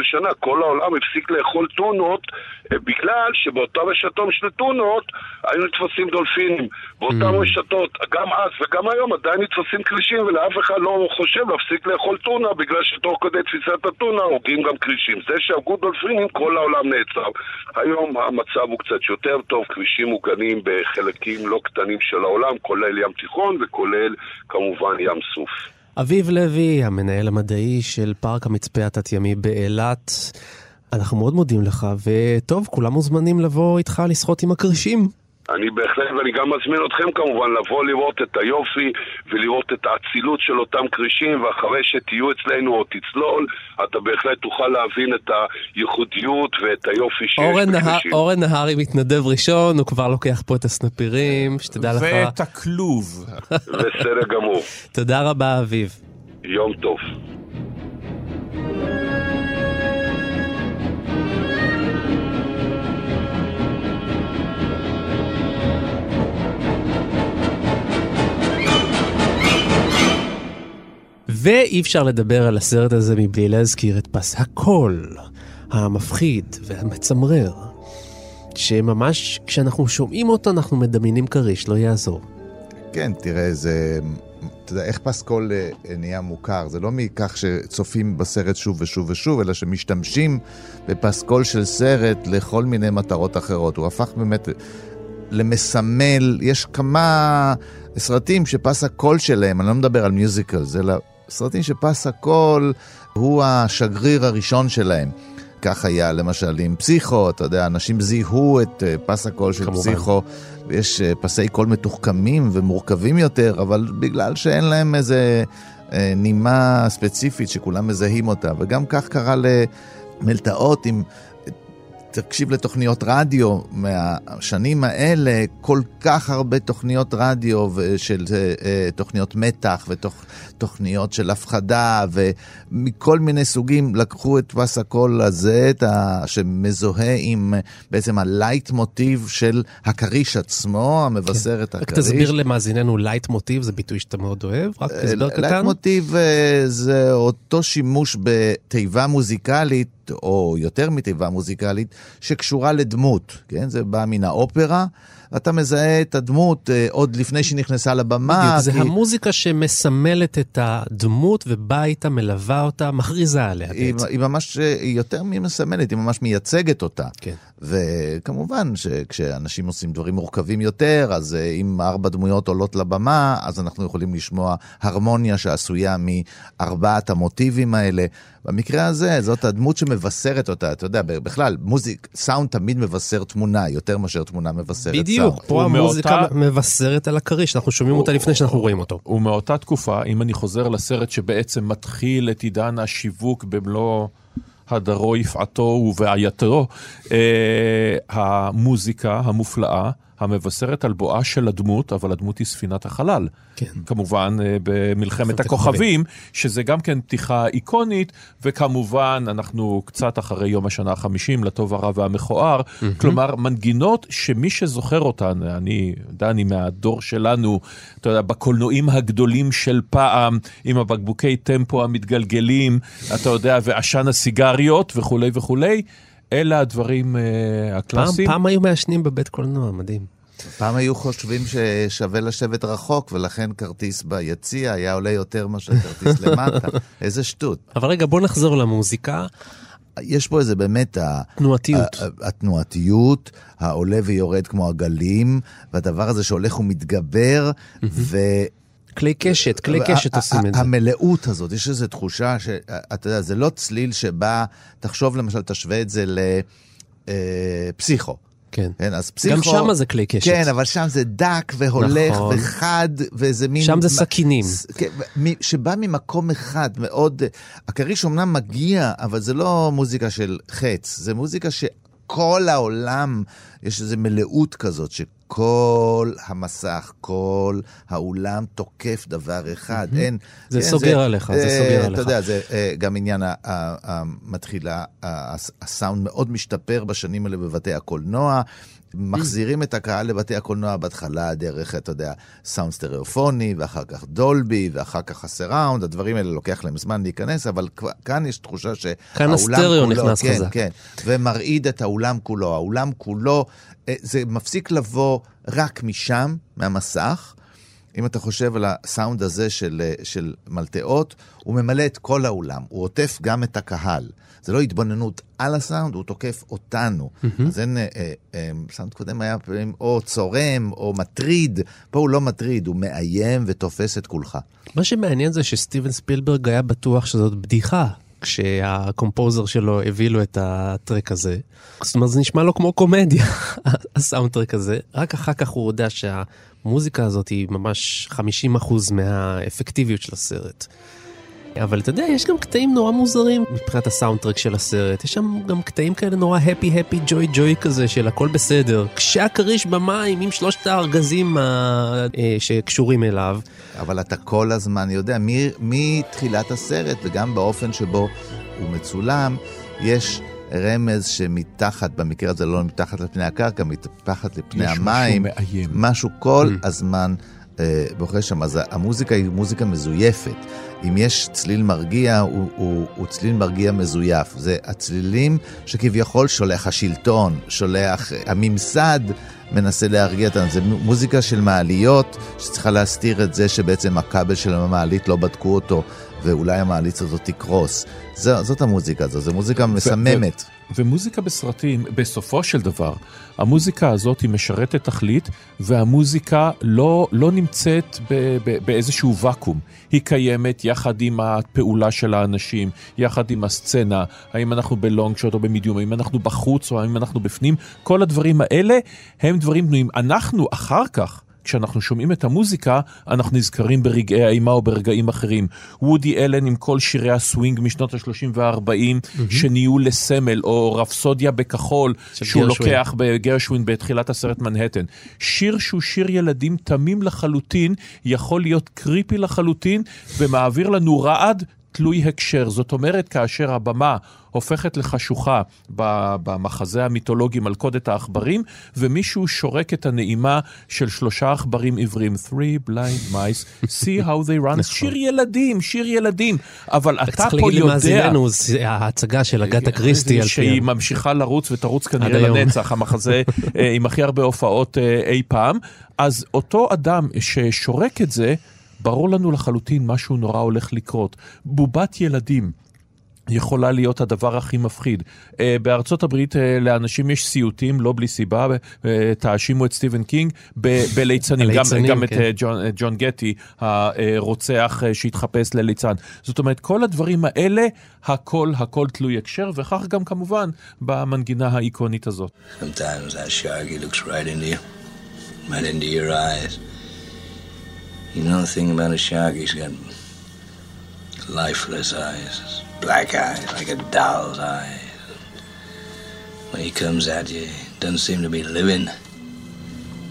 שנה כל העולם הפסיק לאכול טונות אה, בגלל שבאותם רשתות של טונות היו נתפסים דולפינים. באותן רשתות, גם אז וגם היום עדיין נתפסים כרישים ולאף אחד לא חושב להפסיק לאכול טונה בגלל שתוך כדי תפיסת הטונה הורגים גם כרישים. זה שהרגו דולפינים כל העולם נעצר. היום המצב הוא קצת יותר טוב, כרישים מוגנים בחלקים לא קטנים של העולם, כולל ים תיכון וכולל כמובן ים סוף. אביב לוי, המנהל המדעי של פארק המצפה התת-ימי באילת, אנחנו מאוד מודים לך, וטוב, כולם מוזמנים לבוא איתך לשחות עם הכרישים. אני בהחלט, ואני גם מזמין אתכם כמובן לבוא לראות את היופי ולראות את האצילות של אותם כרישים, ואחרי שתהיו אצלנו או תצלול, אתה בהחלט תוכל להבין את הייחודיות ואת היופי שיש אורן, בכרישים. אורן נהרי מתנדב ראשון, הוא כבר לוקח פה את הסנפירים, שתדע לך. ואת הכלוב. בסדר גמור. תודה רבה, אביב. יום טוב. ואי אפשר לדבר על הסרט הזה מבלי להזכיר את פס הקול, המפחיד והמצמרר, שממש כשאנחנו שומעים אותו אנחנו מדמיינים כריש, לא יעזור. כן, תראה, זה... אתה יודע, איך פסקול אה, נהיה מוכר? זה לא מכך שצופים בסרט שוב ושוב ושוב, אלא שמשתמשים בפסקול של סרט לכל מיני מטרות אחרות. הוא הפך באמת למסמל, יש כמה סרטים שפס הקול שלהם, אני לא מדבר על musicals, אלא סרטים שפס הקול הוא השגריר הראשון שלהם. כך היה למשל עם פסיכו, אתה יודע, אנשים זיהו את אה, פס הקול של כמובן. פסיכו. יש אה, פסי קול מתוחכמים ומורכבים יותר, אבל בגלל שאין להם איזה אה, נימה ספציפית שכולם מזהים אותה. וגם כך קרה למלטעות עם... תקשיב לתוכניות רדיו מהשנים האלה, כל כך הרבה תוכניות רדיו של אה, תוכניות מתח ותוכניות של הפחדה ומכל מיני סוגים לקחו את פס הקול הזה, את ה, שמזוהה עם בעצם הלייטמוטיב של הכריש עצמו, המבשר את רק הכריש. תסביר למאזיננו לייטמוטיב, זה ביטוי שאתה מאוד אוהב, רק תסבר לייט קטן. מוטיב אה, זה אותו שימוש בתיבה מוזיקלית, או יותר מתיבה מוזיקלית, שקשורה לדמות, כן? זה בא מן האופרה. ואתה מזהה את הדמות אה, עוד לפני שהיא נכנסה לבמה. בדיוק, זה כי- המוזיקה שמסמלת את הדמות ובאה איתה, מלווה אותה, מכריזה עליה היא, בעצם. היא ממש, אה, היא יותר ממסמלת, היא ממש מייצגת אותה. כן. וכמובן שכשאנשים עושים דברים מורכבים יותר, אז אה, אם ארבע דמויות עולות לבמה, אז אנחנו יכולים לשמוע הרמוניה שעשויה מארבעת המוטיבים האלה. במקרה הזה, זאת הדמות שמבשרת אותה. אתה יודע, בכלל, מוזיק, סאונד תמיד מבשר תמונה, יותר מאשר תמונה מבשרת סאונד. בדיוק, פה הוא המוזיקה מאותה- מבשרת על הכריש, אנחנו שומעים אותה לפני שאנחנו רואים אותו. ומאותה תקופה, אם אני חוזר לסרט שבעצם מתחיל את עידן השיווק במלוא הדרו יפעתו ובעייתו, אה, המוזיקה המופלאה, המבשרת על בואה של הדמות, אבל הדמות היא ספינת החלל. כן. כמובן, אה, במלחמת מלחמת הכוכבים, שזה גם כן פתיחה איקונית, וכמובן, אנחנו קצת אחרי יום השנה ה-50, לטוב הרע והמכוער. כלומר, מנגינות שמי שזוכר אותן, אני, דני, מהדור שלנו, אתה יודע, בקולנועים הגדולים של פעם, עם הבקבוקי טמפו המתגלגלים, אתה יודע, ועשן הסיגריות וכולי וכולי, אלה הדברים פעם, הקלאסיים. פעם היו מעשנים בבית קולנוע, מדהים. פעם היו חושבים ששווה לשבת רחוק, ולכן כרטיס ביציע היה עולה יותר מאשר כרטיס למטה. איזה שטות. אבל רגע, בוא נחזור למוזיקה. יש פה איזה באמת... תנועתיות. התנועתיות, העולה ויורד כמו הגלים, והדבר הזה שהולך ומתגבר, ו... כלי קשת, כלי קשת עושים את זה. המלאות הזאת, יש איזו תחושה שאתה יודע, זה לא צליל שבא, תחשוב למשל, תשווה את זה לפסיכו. כן. כן, אז פסיכו... גם שמה זה כלי קשת. כן, אבל שם זה דק והולך נכון. וחד, ואיזה מין... שם זה סכינים. כן, שבא ממקום אחד, מאוד... הכריש אמנם מגיע, אבל זה לא מוזיקה של חץ, זה מוזיקה שכל העולם, יש איזו מלאות כזאת, שכל המסך, כל האולם תוקף דבר אחד. אין... זה אין, סוגר עליך, זה אה, סוגר אתה עליך. יודע, זה אה, גם עניין המתחילה, הסאונד מאוד משתפר בשנים האלה בבתי הקולנוע. מחזירים את הקהל לבתי הקולנוע בהתחלה דרך, אתה יודע, סאונד סטריאופוני, ואחר כך דולבי, ואחר כך הסיראונד, הדברים האלה לוקח להם זמן להיכנס, אבל כאן יש תחושה שהאולם הסטריאו כולו, נכנס כן, חזק. כן, ומרעיד את האולם כולו. האולם כולו, אה, זה מפסיק לבוא רק משם, מהמסך. אם אתה חושב על הסאונד הזה של, אה, של מלטעות, הוא ממלא את כל האולם, הוא עוטף גם את הקהל. זה לא התבוננות על הסאונד, הוא תוקף אותנו. אז אין, אה, אה, אה, סאונד קודם היה פעמים או צורם או מטריד, פה הוא לא מטריד, הוא מאיים ותופס את כולך. מה שמעניין זה שסטיבן ספילברג היה בטוח שזאת בדיחה. כשה composer שלו הביא לו את ה track הזה. זאת אומרת, זה נשמע לו כמו קומדיה, ה soundtrack הזה. רק אחר כך הוא יודע שהמוזיקה הזאת היא ממש 50% מהאפקטיביות של הסרט. אבל אתה יודע, יש גם קטעים נורא מוזרים מבחינת ה soundtrack של הסרט. יש שם גם קטעים כאלה נורא הפי הפי ג'וי ג'וי כזה של הכל בסדר. כשהכריש במים עם שלושת הארגזים ה... אה, שקשורים אליו. אבל אתה כל הזמן יודע, מתחילת הסרט וגם באופן שבו הוא מצולם, יש רמז שמתחת, במקרה הזה לא מתחת לפני הקרקע, מתחת לפני יש המים. משהו מאיים. משהו כל הזמן אה, בוחר שם. אז המוזיקה היא מוזיקה מזויפת. אם יש צליל מרגיע, הוא, הוא, הוא צליל מרגיע מזויף. זה הצלילים שכביכול שולח השלטון, שולח הממסד. מנסה להרגיע אותנו, זה מוזיקה של מעליות שצריכה להסתיר את זה שבעצם הכבל של המעלית לא בדקו אותו ואולי המעלית הזאת תקרוס. זו, זאת המוזיקה הזו, זו מוזיקה מסממת. ו- ומוזיקה בסרטים, בסופו של דבר, המוזיקה הזאת היא משרתת תכלית, והמוזיקה לא, לא נמצאת ב- ב- באיזשהו ואקום. היא קיימת יחד עם הפעולה של האנשים, יחד עם הסצנה, האם אנחנו בלונג שוט או במדיום, האם אנחנו בחוץ או האם אנחנו בפנים, כל הדברים האלה הם דברים בנויים. אנחנו אחר כך, כשאנחנו שומעים את המוזיקה, אנחנו נזכרים ברגעי האימה או ברגעים אחרים. וודי אלן עם כל שירי הסווינג משנות ה-30 וה-40, mm-hmm. שנהיו לסמל, או רפסודיה בכחול, שהוא גרשווין. לוקח בגרשווין בתחילת הסרט מנהטן. שיר שהוא שיר ילדים תמים לחלוטין, יכול להיות קריפי לחלוטין, ומעביר לנו רעד תלוי הקשר. זאת אומרת, כאשר הבמה הופכת לחשוכה במחזה המיתולוגי מלכודת העכברים, ומישהו שורק את הנעימה של שלושה עכברים עיוורים, three blind mice, see how they run, שיר ילדים, שיר ילדים, אבל אתה צריך פה להגיד יודע... למאזיננו, זה ההצגה של אגתה קריסטי. על שהיא ממשיכה לרוץ ותרוץ כנראה. לנצח, המחזה אה, עם הכי הרבה הופעות אה, אי פעם. אז אותו אדם ששורק את זה, ברור לנו לחלוטין משהו נורא הולך לקרות. בובת ילדים. יכולה להיות הדבר הכי מפחיד. אה, בארצות הברית אה, לאנשים יש סיוטים, לא בלי סיבה, אה, תאשימו את סטיבן קינג ב- בליצנים, גם, הליצנים, גם את כן. ג'ון, ג'ון גטי, הרוצח שהתחפש לליצן. זאת אומרת, כל הדברים האלה, הכל הכל תלוי הקשר, וכך גם כמובן במנגינה האיקונית הזאת. Sometimes that sharky looks right into you, right into your eyes. You know the thing about a shark, he's got lifeless eyes, black eyes, like a doll's eyes. When he comes at you, he doesn't seem to be living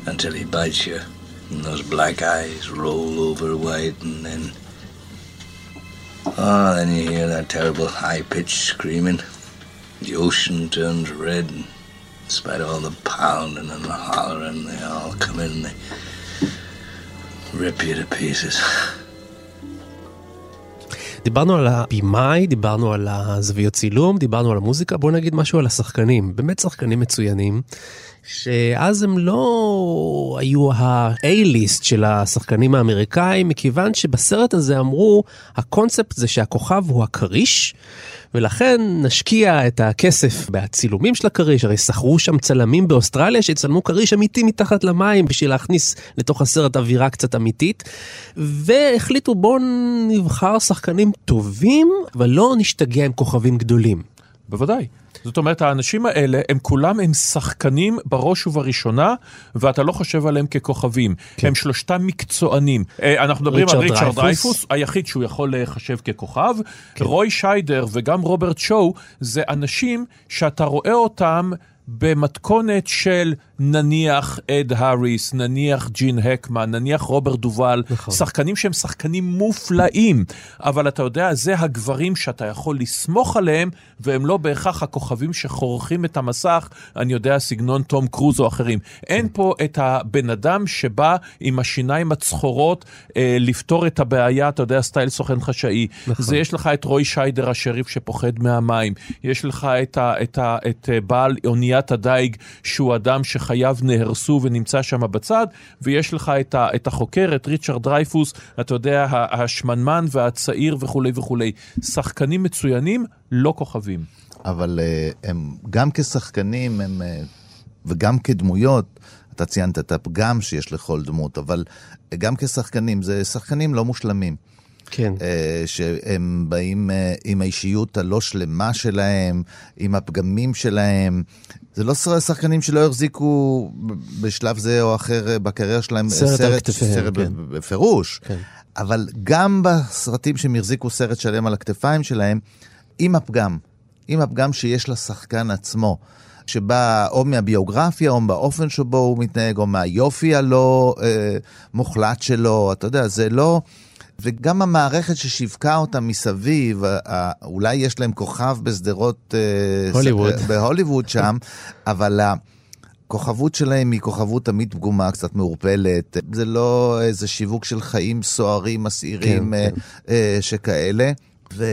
until he bites you. And those black eyes roll over white, and then. Oh, then you hear that terrible high pitched screaming. The ocean turns red, and in spite of all the pounding and the hollering, they all come in they rip you to pieces. דיברנו על הבמאי, דיברנו על הזוויות צילום, דיברנו על המוזיקה, בואו נגיד משהו על השחקנים. באמת שחקנים מצוינים, שאז הם לא היו ה-A-ליסט של השחקנים האמריקאים, מכיוון שבסרט הזה אמרו, הקונספט זה שהכוכב הוא הכריש, ולכן נשקיע את הכסף בצילומים של הכריש, הרי שכרו שם צלמים באוסטרליה שיצלמו כריש אמיתי מתחת למים בשביל להכניס לתוך הסרט אווירה קצת אמיתית, והחליטו בואו נבחר שחקנים טובים, אבל לא נשתגע עם כוכבים גדולים. בוודאי. זאת אומרת, האנשים האלה, הם כולם הם שחקנים בראש ובראשונה, ואתה לא חושב עליהם ככוכבים. כן. הם שלושתם מקצוענים. אה, אנחנו מדברים על ריצ'רד. דרייפוס, היחיד שהוא יכול להיחשב ככוכב. כן. רוי שיידר וגם רוברט שואו, זה אנשים שאתה רואה אותם במתכונת של נניח אד האריס, נניח ג'ין הקמן, נניח רוברט דובל, נכון. שחקנים שהם שחקנים מופלאים, אבל אתה יודע, זה הגברים שאתה יכול לסמוך עליהם, והם לא בהכרח הכוכבים שחורכים את המסך, אני יודע, סגנון תום קרוז או אחרים. אין פה את הבן אדם שבא עם השיניים הצחורות אה, לפתור את הבעיה, אתה יודע, סטייל סוכן חשאי. נכון. זה יש לך את רוי שיידר השריף שפוחד מהמים, יש לך את, ה, את, ה, את אה, בעל אוניית הדייג, שהוא אדם שחייו נהרסו ונמצא שם בצד, ויש לך את, ה, את החוקר, את ריצ'רד דרייפוס, אתה יודע, השמנמן והצעיר וכולי וכולי. שחקנים מצוינים, לא כוכבים. אבל אה, הם גם כשחקנים הם, אה, וגם כדמויות, אתה ציינת את הפגם שיש לכל דמות, אבל גם כשחקנים, זה שחקנים לא מושלמים. כן. אה, שהם באים אה, עם האישיות הלא שלמה שלהם, עם הפגמים שלהם. זה לא שחקנים שלא החזיקו בשלב זה או אחר אה, בקריירה שלהם סרט על כתפיהם, סרט כן. בפירוש. כן. אבל גם בסרטים שהם החזיקו סרט שלם על הכתפיים שלהם, עם הפגם, עם הפגם שיש לשחקן עצמו, שבא או מהביוגרפיה, או באופן שבו הוא מתנהג, או מהיופי הלא אה, מוחלט שלו, אתה יודע, זה לא... וגם המערכת ששיווקה אותם מסביב, אה, אולי יש להם כוכב בשדרות... אה, הוליווד. ס- בהוליווד שם, אבל הכוכבות שלהם היא כוכבות תמיד פגומה, קצת מעורפלת. זה לא איזה שיווק של חיים סוערים, מסעירים כן, אה, כן. אה, שכאלה. ו...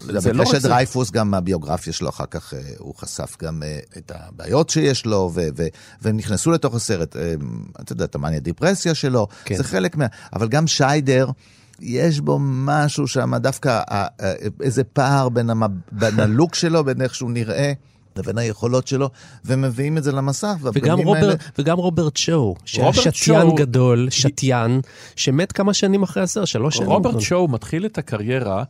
זה לא רק. דרייפוס, גם הביוגרפיה שלו, אחר כך אה, הוא חשף גם אה, את הבעיות שיש לו, ו- ו- והם נכנסו לתוך הסרט, אה, אתה יודע, את המאניה דיפרסיה שלו, כן. זה חלק מה... אבל גם שיידר, יש בו משהו שם, דווקא אה, אה, איזה פער בין, המב... בין הלוק שלו, בין איך שהוא נראה. לבין היכולות שלו, ומביאים את זה למסך, וגם, רובר, האלה... וגם רוברט שואו, שהיה שתיין שואו- גדול, שתיין, שמת כמה שנים אחרי הסרט, שלוש שנים. רוברט שואו מתחיל את הקריירה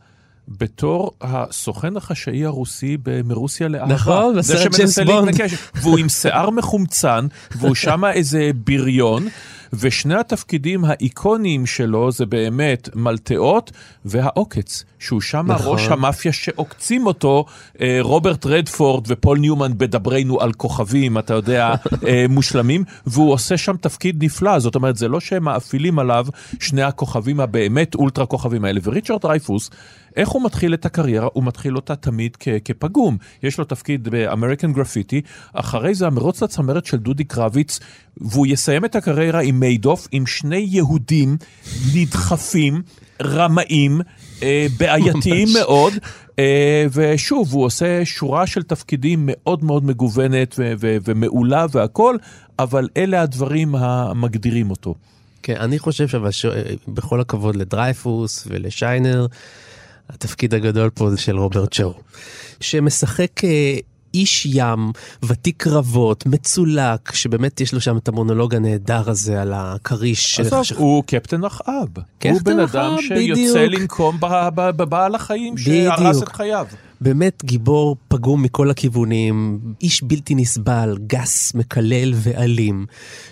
בתור הסוכן החשאי הרוסי מרוסיה לאהבה. נכון, בסרט ג'יימס בונד. והוא עם שיער מחומצן, והוא שם איזה בריון. ושני התפקידים האיקוניים שלו זה באמת מלטעות והעוקץ, שהוא שם נכון. ראש המאפיה שעוקצים אותו, אה, רוברט רדפורד ופול ניומן בדברנו על כוכבים, אתה יודע, אה, מושלמים, והוא עושה שם תפקיד נפלא, זאת אומרת, זה לא שהם מאפילים עליו שני הכוכבים הבאמת אולטרה כוכבים האלה. וריצ'רד דרייפוס, איך הוא מתחיל את הקריירה? הוא מתחיל אותה תמיד כ- כפגום. יש לו תפקיד ב American Graffiti, אחרי זה המרוץ לצמרת של דודי קרביץ, והוא יסיים את הקריירה עם מיידוף, עם שני יהודים נדחפים, רמאים, אה, בעייתיים מאוד. אה, ושוב, הוא עושה שורה של תפקידים מאוד מאוד מגוונת ו- ו- ומעולה והכול, אבל אלה הדברים המגדירים אותו. כן, אני חושב שבכל הכבוד לדרייפוס ולשיינר, התפקיד הגדול פה זה של רוברט שואו, שמשחק אה, איש ים, ותיק קרבות, מצולק, שבאמת יש לו שם את המונולוג הנהדר הזה על הכריש. עזוב, ש- הוא קפטן אחאב. קפטן הוא בן אדם. שיוצא לנקום בבעל החיים שהרס. את חייו. באמת גיבור פגום מכל הכיוונים, איש בלתי נסבל, גס, מקלל ואלים,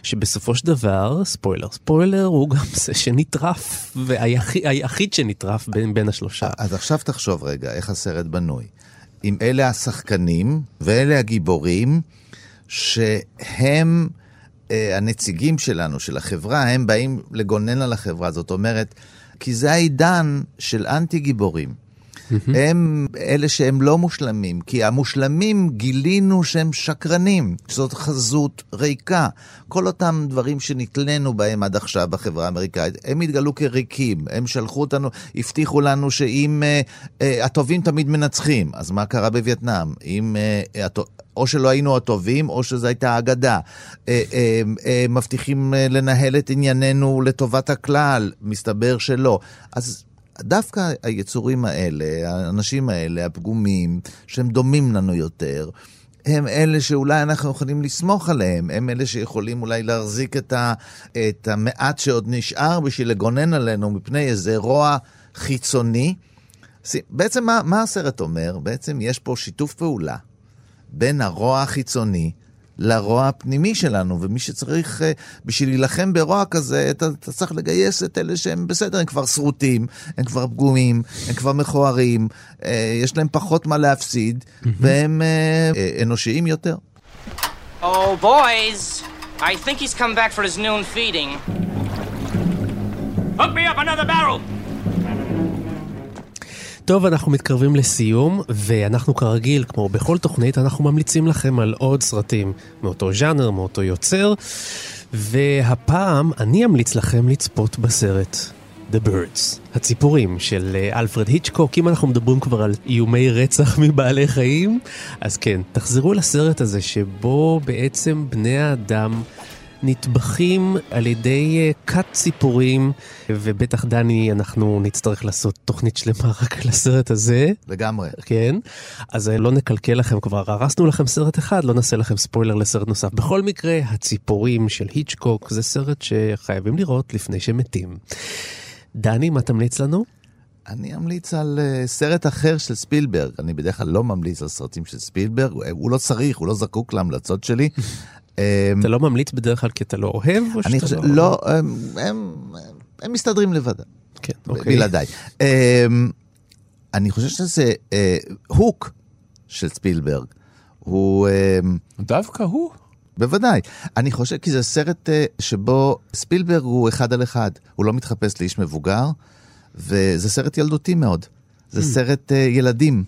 שבסופו של דבר, ספוילר, ספוילר, הוא גם זה שנטרף, והיחיד שנטרף בין, בין השלושה. אז עכשיו תחשוב רגע איך הסרט בנוי. אם אלה השחקנים ואלה הגיבורים שהם אה, הנציגים שלנו, של החברה, הם באים לגונן על החברה. זאת אומרת, כי זה העידן של אנטי גיבורים. הם אלה שהם לא מושלמים, כי המושלמים גילינו שהם שקרנים, זאת חזות ריקה. כל אותם דברים שנתלינו בהם עד עכשיו בחברה האמריקאית, הם התגלו כריקים, הם שלחו אותנו, הבטיחו לנו שאם אה, אה, הטובים תמיד מנצחים, אז מה קרה בווייטנאם? אם... אה, הטוב- או שלא היינו הטובים, או שזו הייתה אגדה. מבטיחים לנהל את ענייננו לטובת הכלל, מסתבר שלא. אז דווקא היצורים האלה, האנשים האלה, הפגומים, שהם דומים לנו יותר, הם אלה שאולי אנחנו יכולים לסמוך עליהם, הם אלה שיכולים אולי להחזיק את, ה, את המעט שעוד נשאר בשביל לגונן עלינו מפני איזה רוע חיצוני. בעצם מה, מה הסרט אומר? בעצם יש פה שיתוף פעולה בין הרוע החיצוני לרוע הפנימי שלנו, ומי שצריך, אה, בשביל להילחם ברוע כזה, אתה, אתה צריך לגייס את אלה שהם בסדר, הם כבר שרוטים, הם כבר פגומים, הם כבר מכוערים, אה, יש להם פחות מה להפסיד, והם אה, אנושיים יותר. Oh, boys, I think he's come back for his noon feeding. Hook me up another barrel! טוב, אנחנו מתקרבים לסיום, ואנחנו כרגיל, כמו בכל תוכנית, אנחנו ממליצים לכם על עוד סרטים מאותו ז'אנר, מאותו יוצר, והפעם אני אמליץ לכם לצפות בסרט The Birds, הציפורים של אה, אלפרד היצ'קוק. אם אנחנו מדברים כבר על איומי רצח מבעלי חיים, אז כן, תחזרו לסרט הזה שבו בעצם בני האדם... נטבחים על ידי אה, כת ציפורים, ובטח דני, אנחנו נצטרך לעשות תוכנית שלמה רק על הסרט הזה. לגמרי. כן, אז אה, לא נקלקל לכם, כבר הרסנו לכם סרט אחד, לא נעשה לכם ספוילר לסרט נוסף. בכל מקרה, הציפורים של היצ'קוק זה סרט שחייבים לראות לפני שמתים. דני, מה תמליץ לנו? אני אמליץ על uh, סרט אחר של ספילברג. אני בדרך כלל לא ממליץ על סרטים של ספילברג, הוא לא צריך, הוא לא זקוק להמלצות שלי. אתה לא ממליץ בדרך כלל כי אתה לא אוהב? או אני חושב, לא, הם, הם, הם מסתדרים לבד. כן, אוקיי. בלעדיי. Um, אני חושב שזה הוק של ספילברג. הוא... Um, דווקא הוא? בוודאי. אני חושב, כי זה סרט אה, שבו ספילברג הוא אחד על אחד. הוא לא מתחפש לאיש מבוגר, וזה סרט ילדותי מאוד. זה הממ. סרט אה, ילדים.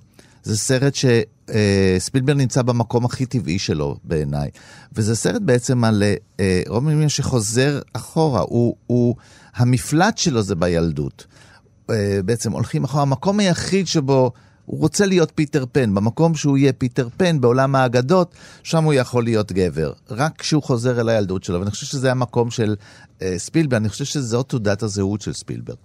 זה סרט שספילברג נמצא במקום הכי טבעי שלו בעיניי. וזה סרט בעצם על אה, רובין וויליאמס שחוזר אחורה. הוא, הוא, המפלט שלו זה בילדות. אה, בעצם הולכים אחורה. המקום היחיד שבו הוא רוצה להיות פיטר פן. במקום שהוא יהיה פיטר פן בעולם האגדות, שם הוא יכול להיות גבר. רק כשהוא חוזר אל הילדות שלו. ואני חושב שזה המקום של uh, ספילברג. אני חושב שזאת תעודת הזהות של ספילברג.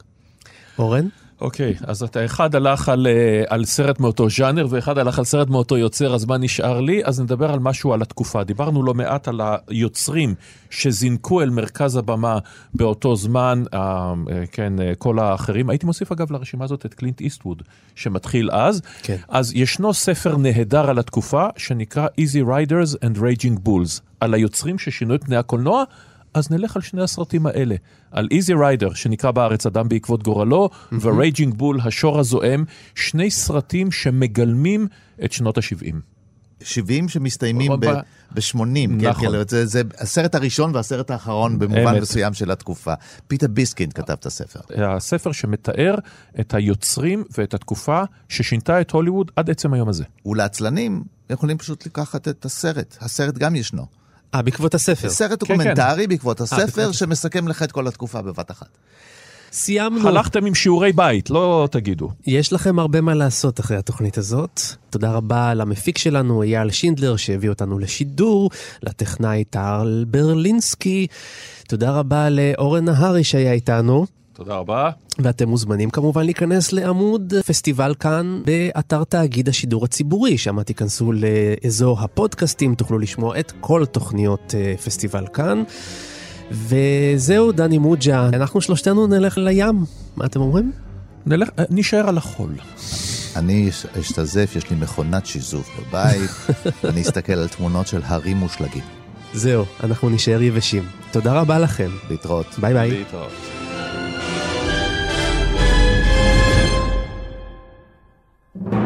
אורן? אוקיי, אז אתה אחד הלך על, אה, על סרט מאותו ז'אנר ואחד הלך על סרט מאותו יוצר, אז מה נשאר לי? אז נדבר על משהו על התקופה. דיברנו לא מעט על היוצרים שזינקו אל מרכז הבמה באותו זמן, אה, אה, כן, אה, כל האחרים. הייתי מוסיף אגב לרשימה הזאת את קלינט איסטווד, שמתחיל אז. כן. אז ישנו ספר נהדר על התקופה, שנקרא Easy Riders and Raging Bulls, על היוצרים ששינו את פני הקולנוע. אז נלך על שני הסרטים האלה, על Easy Rider, שנקרא בארץ אדם בעקבות גורלו, ו Raging Bull, השור הזועם, שני סרטים שמגלמים את שנות ה-70. 70 שמסתיימים ב- ב-80, כן, נכון. כן, זה, זה הסרט הראשון והסרט האחרון במובן אמת. מסוים של התקופה. פיטר ביסקינד כתב את הספר. הספר שמתאר את היוצרים ואת התקופה ששינתה את הוליווד עד עצם היום הזה. ולעצלנים יכולים פשוט לקחת את הסרט, הסרט גם ישנו. אה, בעקבות הספר. סרט כן, דוקומנטרי בעקבות בעקבות הספר הספר. שמסכם לך את כל התקופה בבת אחת. סיימנו. הלכתם עם שיעורי בית, לא תגידו. יש לכם הרבה מה לעשות אחרי התוכנית הזאת. תודה רבה למפיק שלנו, אייל שינדלר, שהביא אותנו לשידור, לטכנאי טל ברלינסקי. תודה רבה לאורן נהרי שהיה איתנו. תודה רבה. ואתם מוזמנים כמובן להיכנס לעמוד פסטיבל כאן באתר תאגיד השידור הציבורי, שם תיכנסו לאזור הפודקאסטים, תוכלו לשמוע את כל תוכניות אה, פסטיבל כאן. וזהו, דני מוג'ה, אנחנו שלושתנו נלך לים, מה אתם אומרים? נלך, אה, נשאר על החול. אני אש- אשתזף, יש לי מכונת שיזוף בבית, אני אסתכל על תמונות של הרים מושלגים. זהו, אנחנו נשאר יבשים. תודה רבה לכם. להתראות. ביי ביי. להתראות. thank you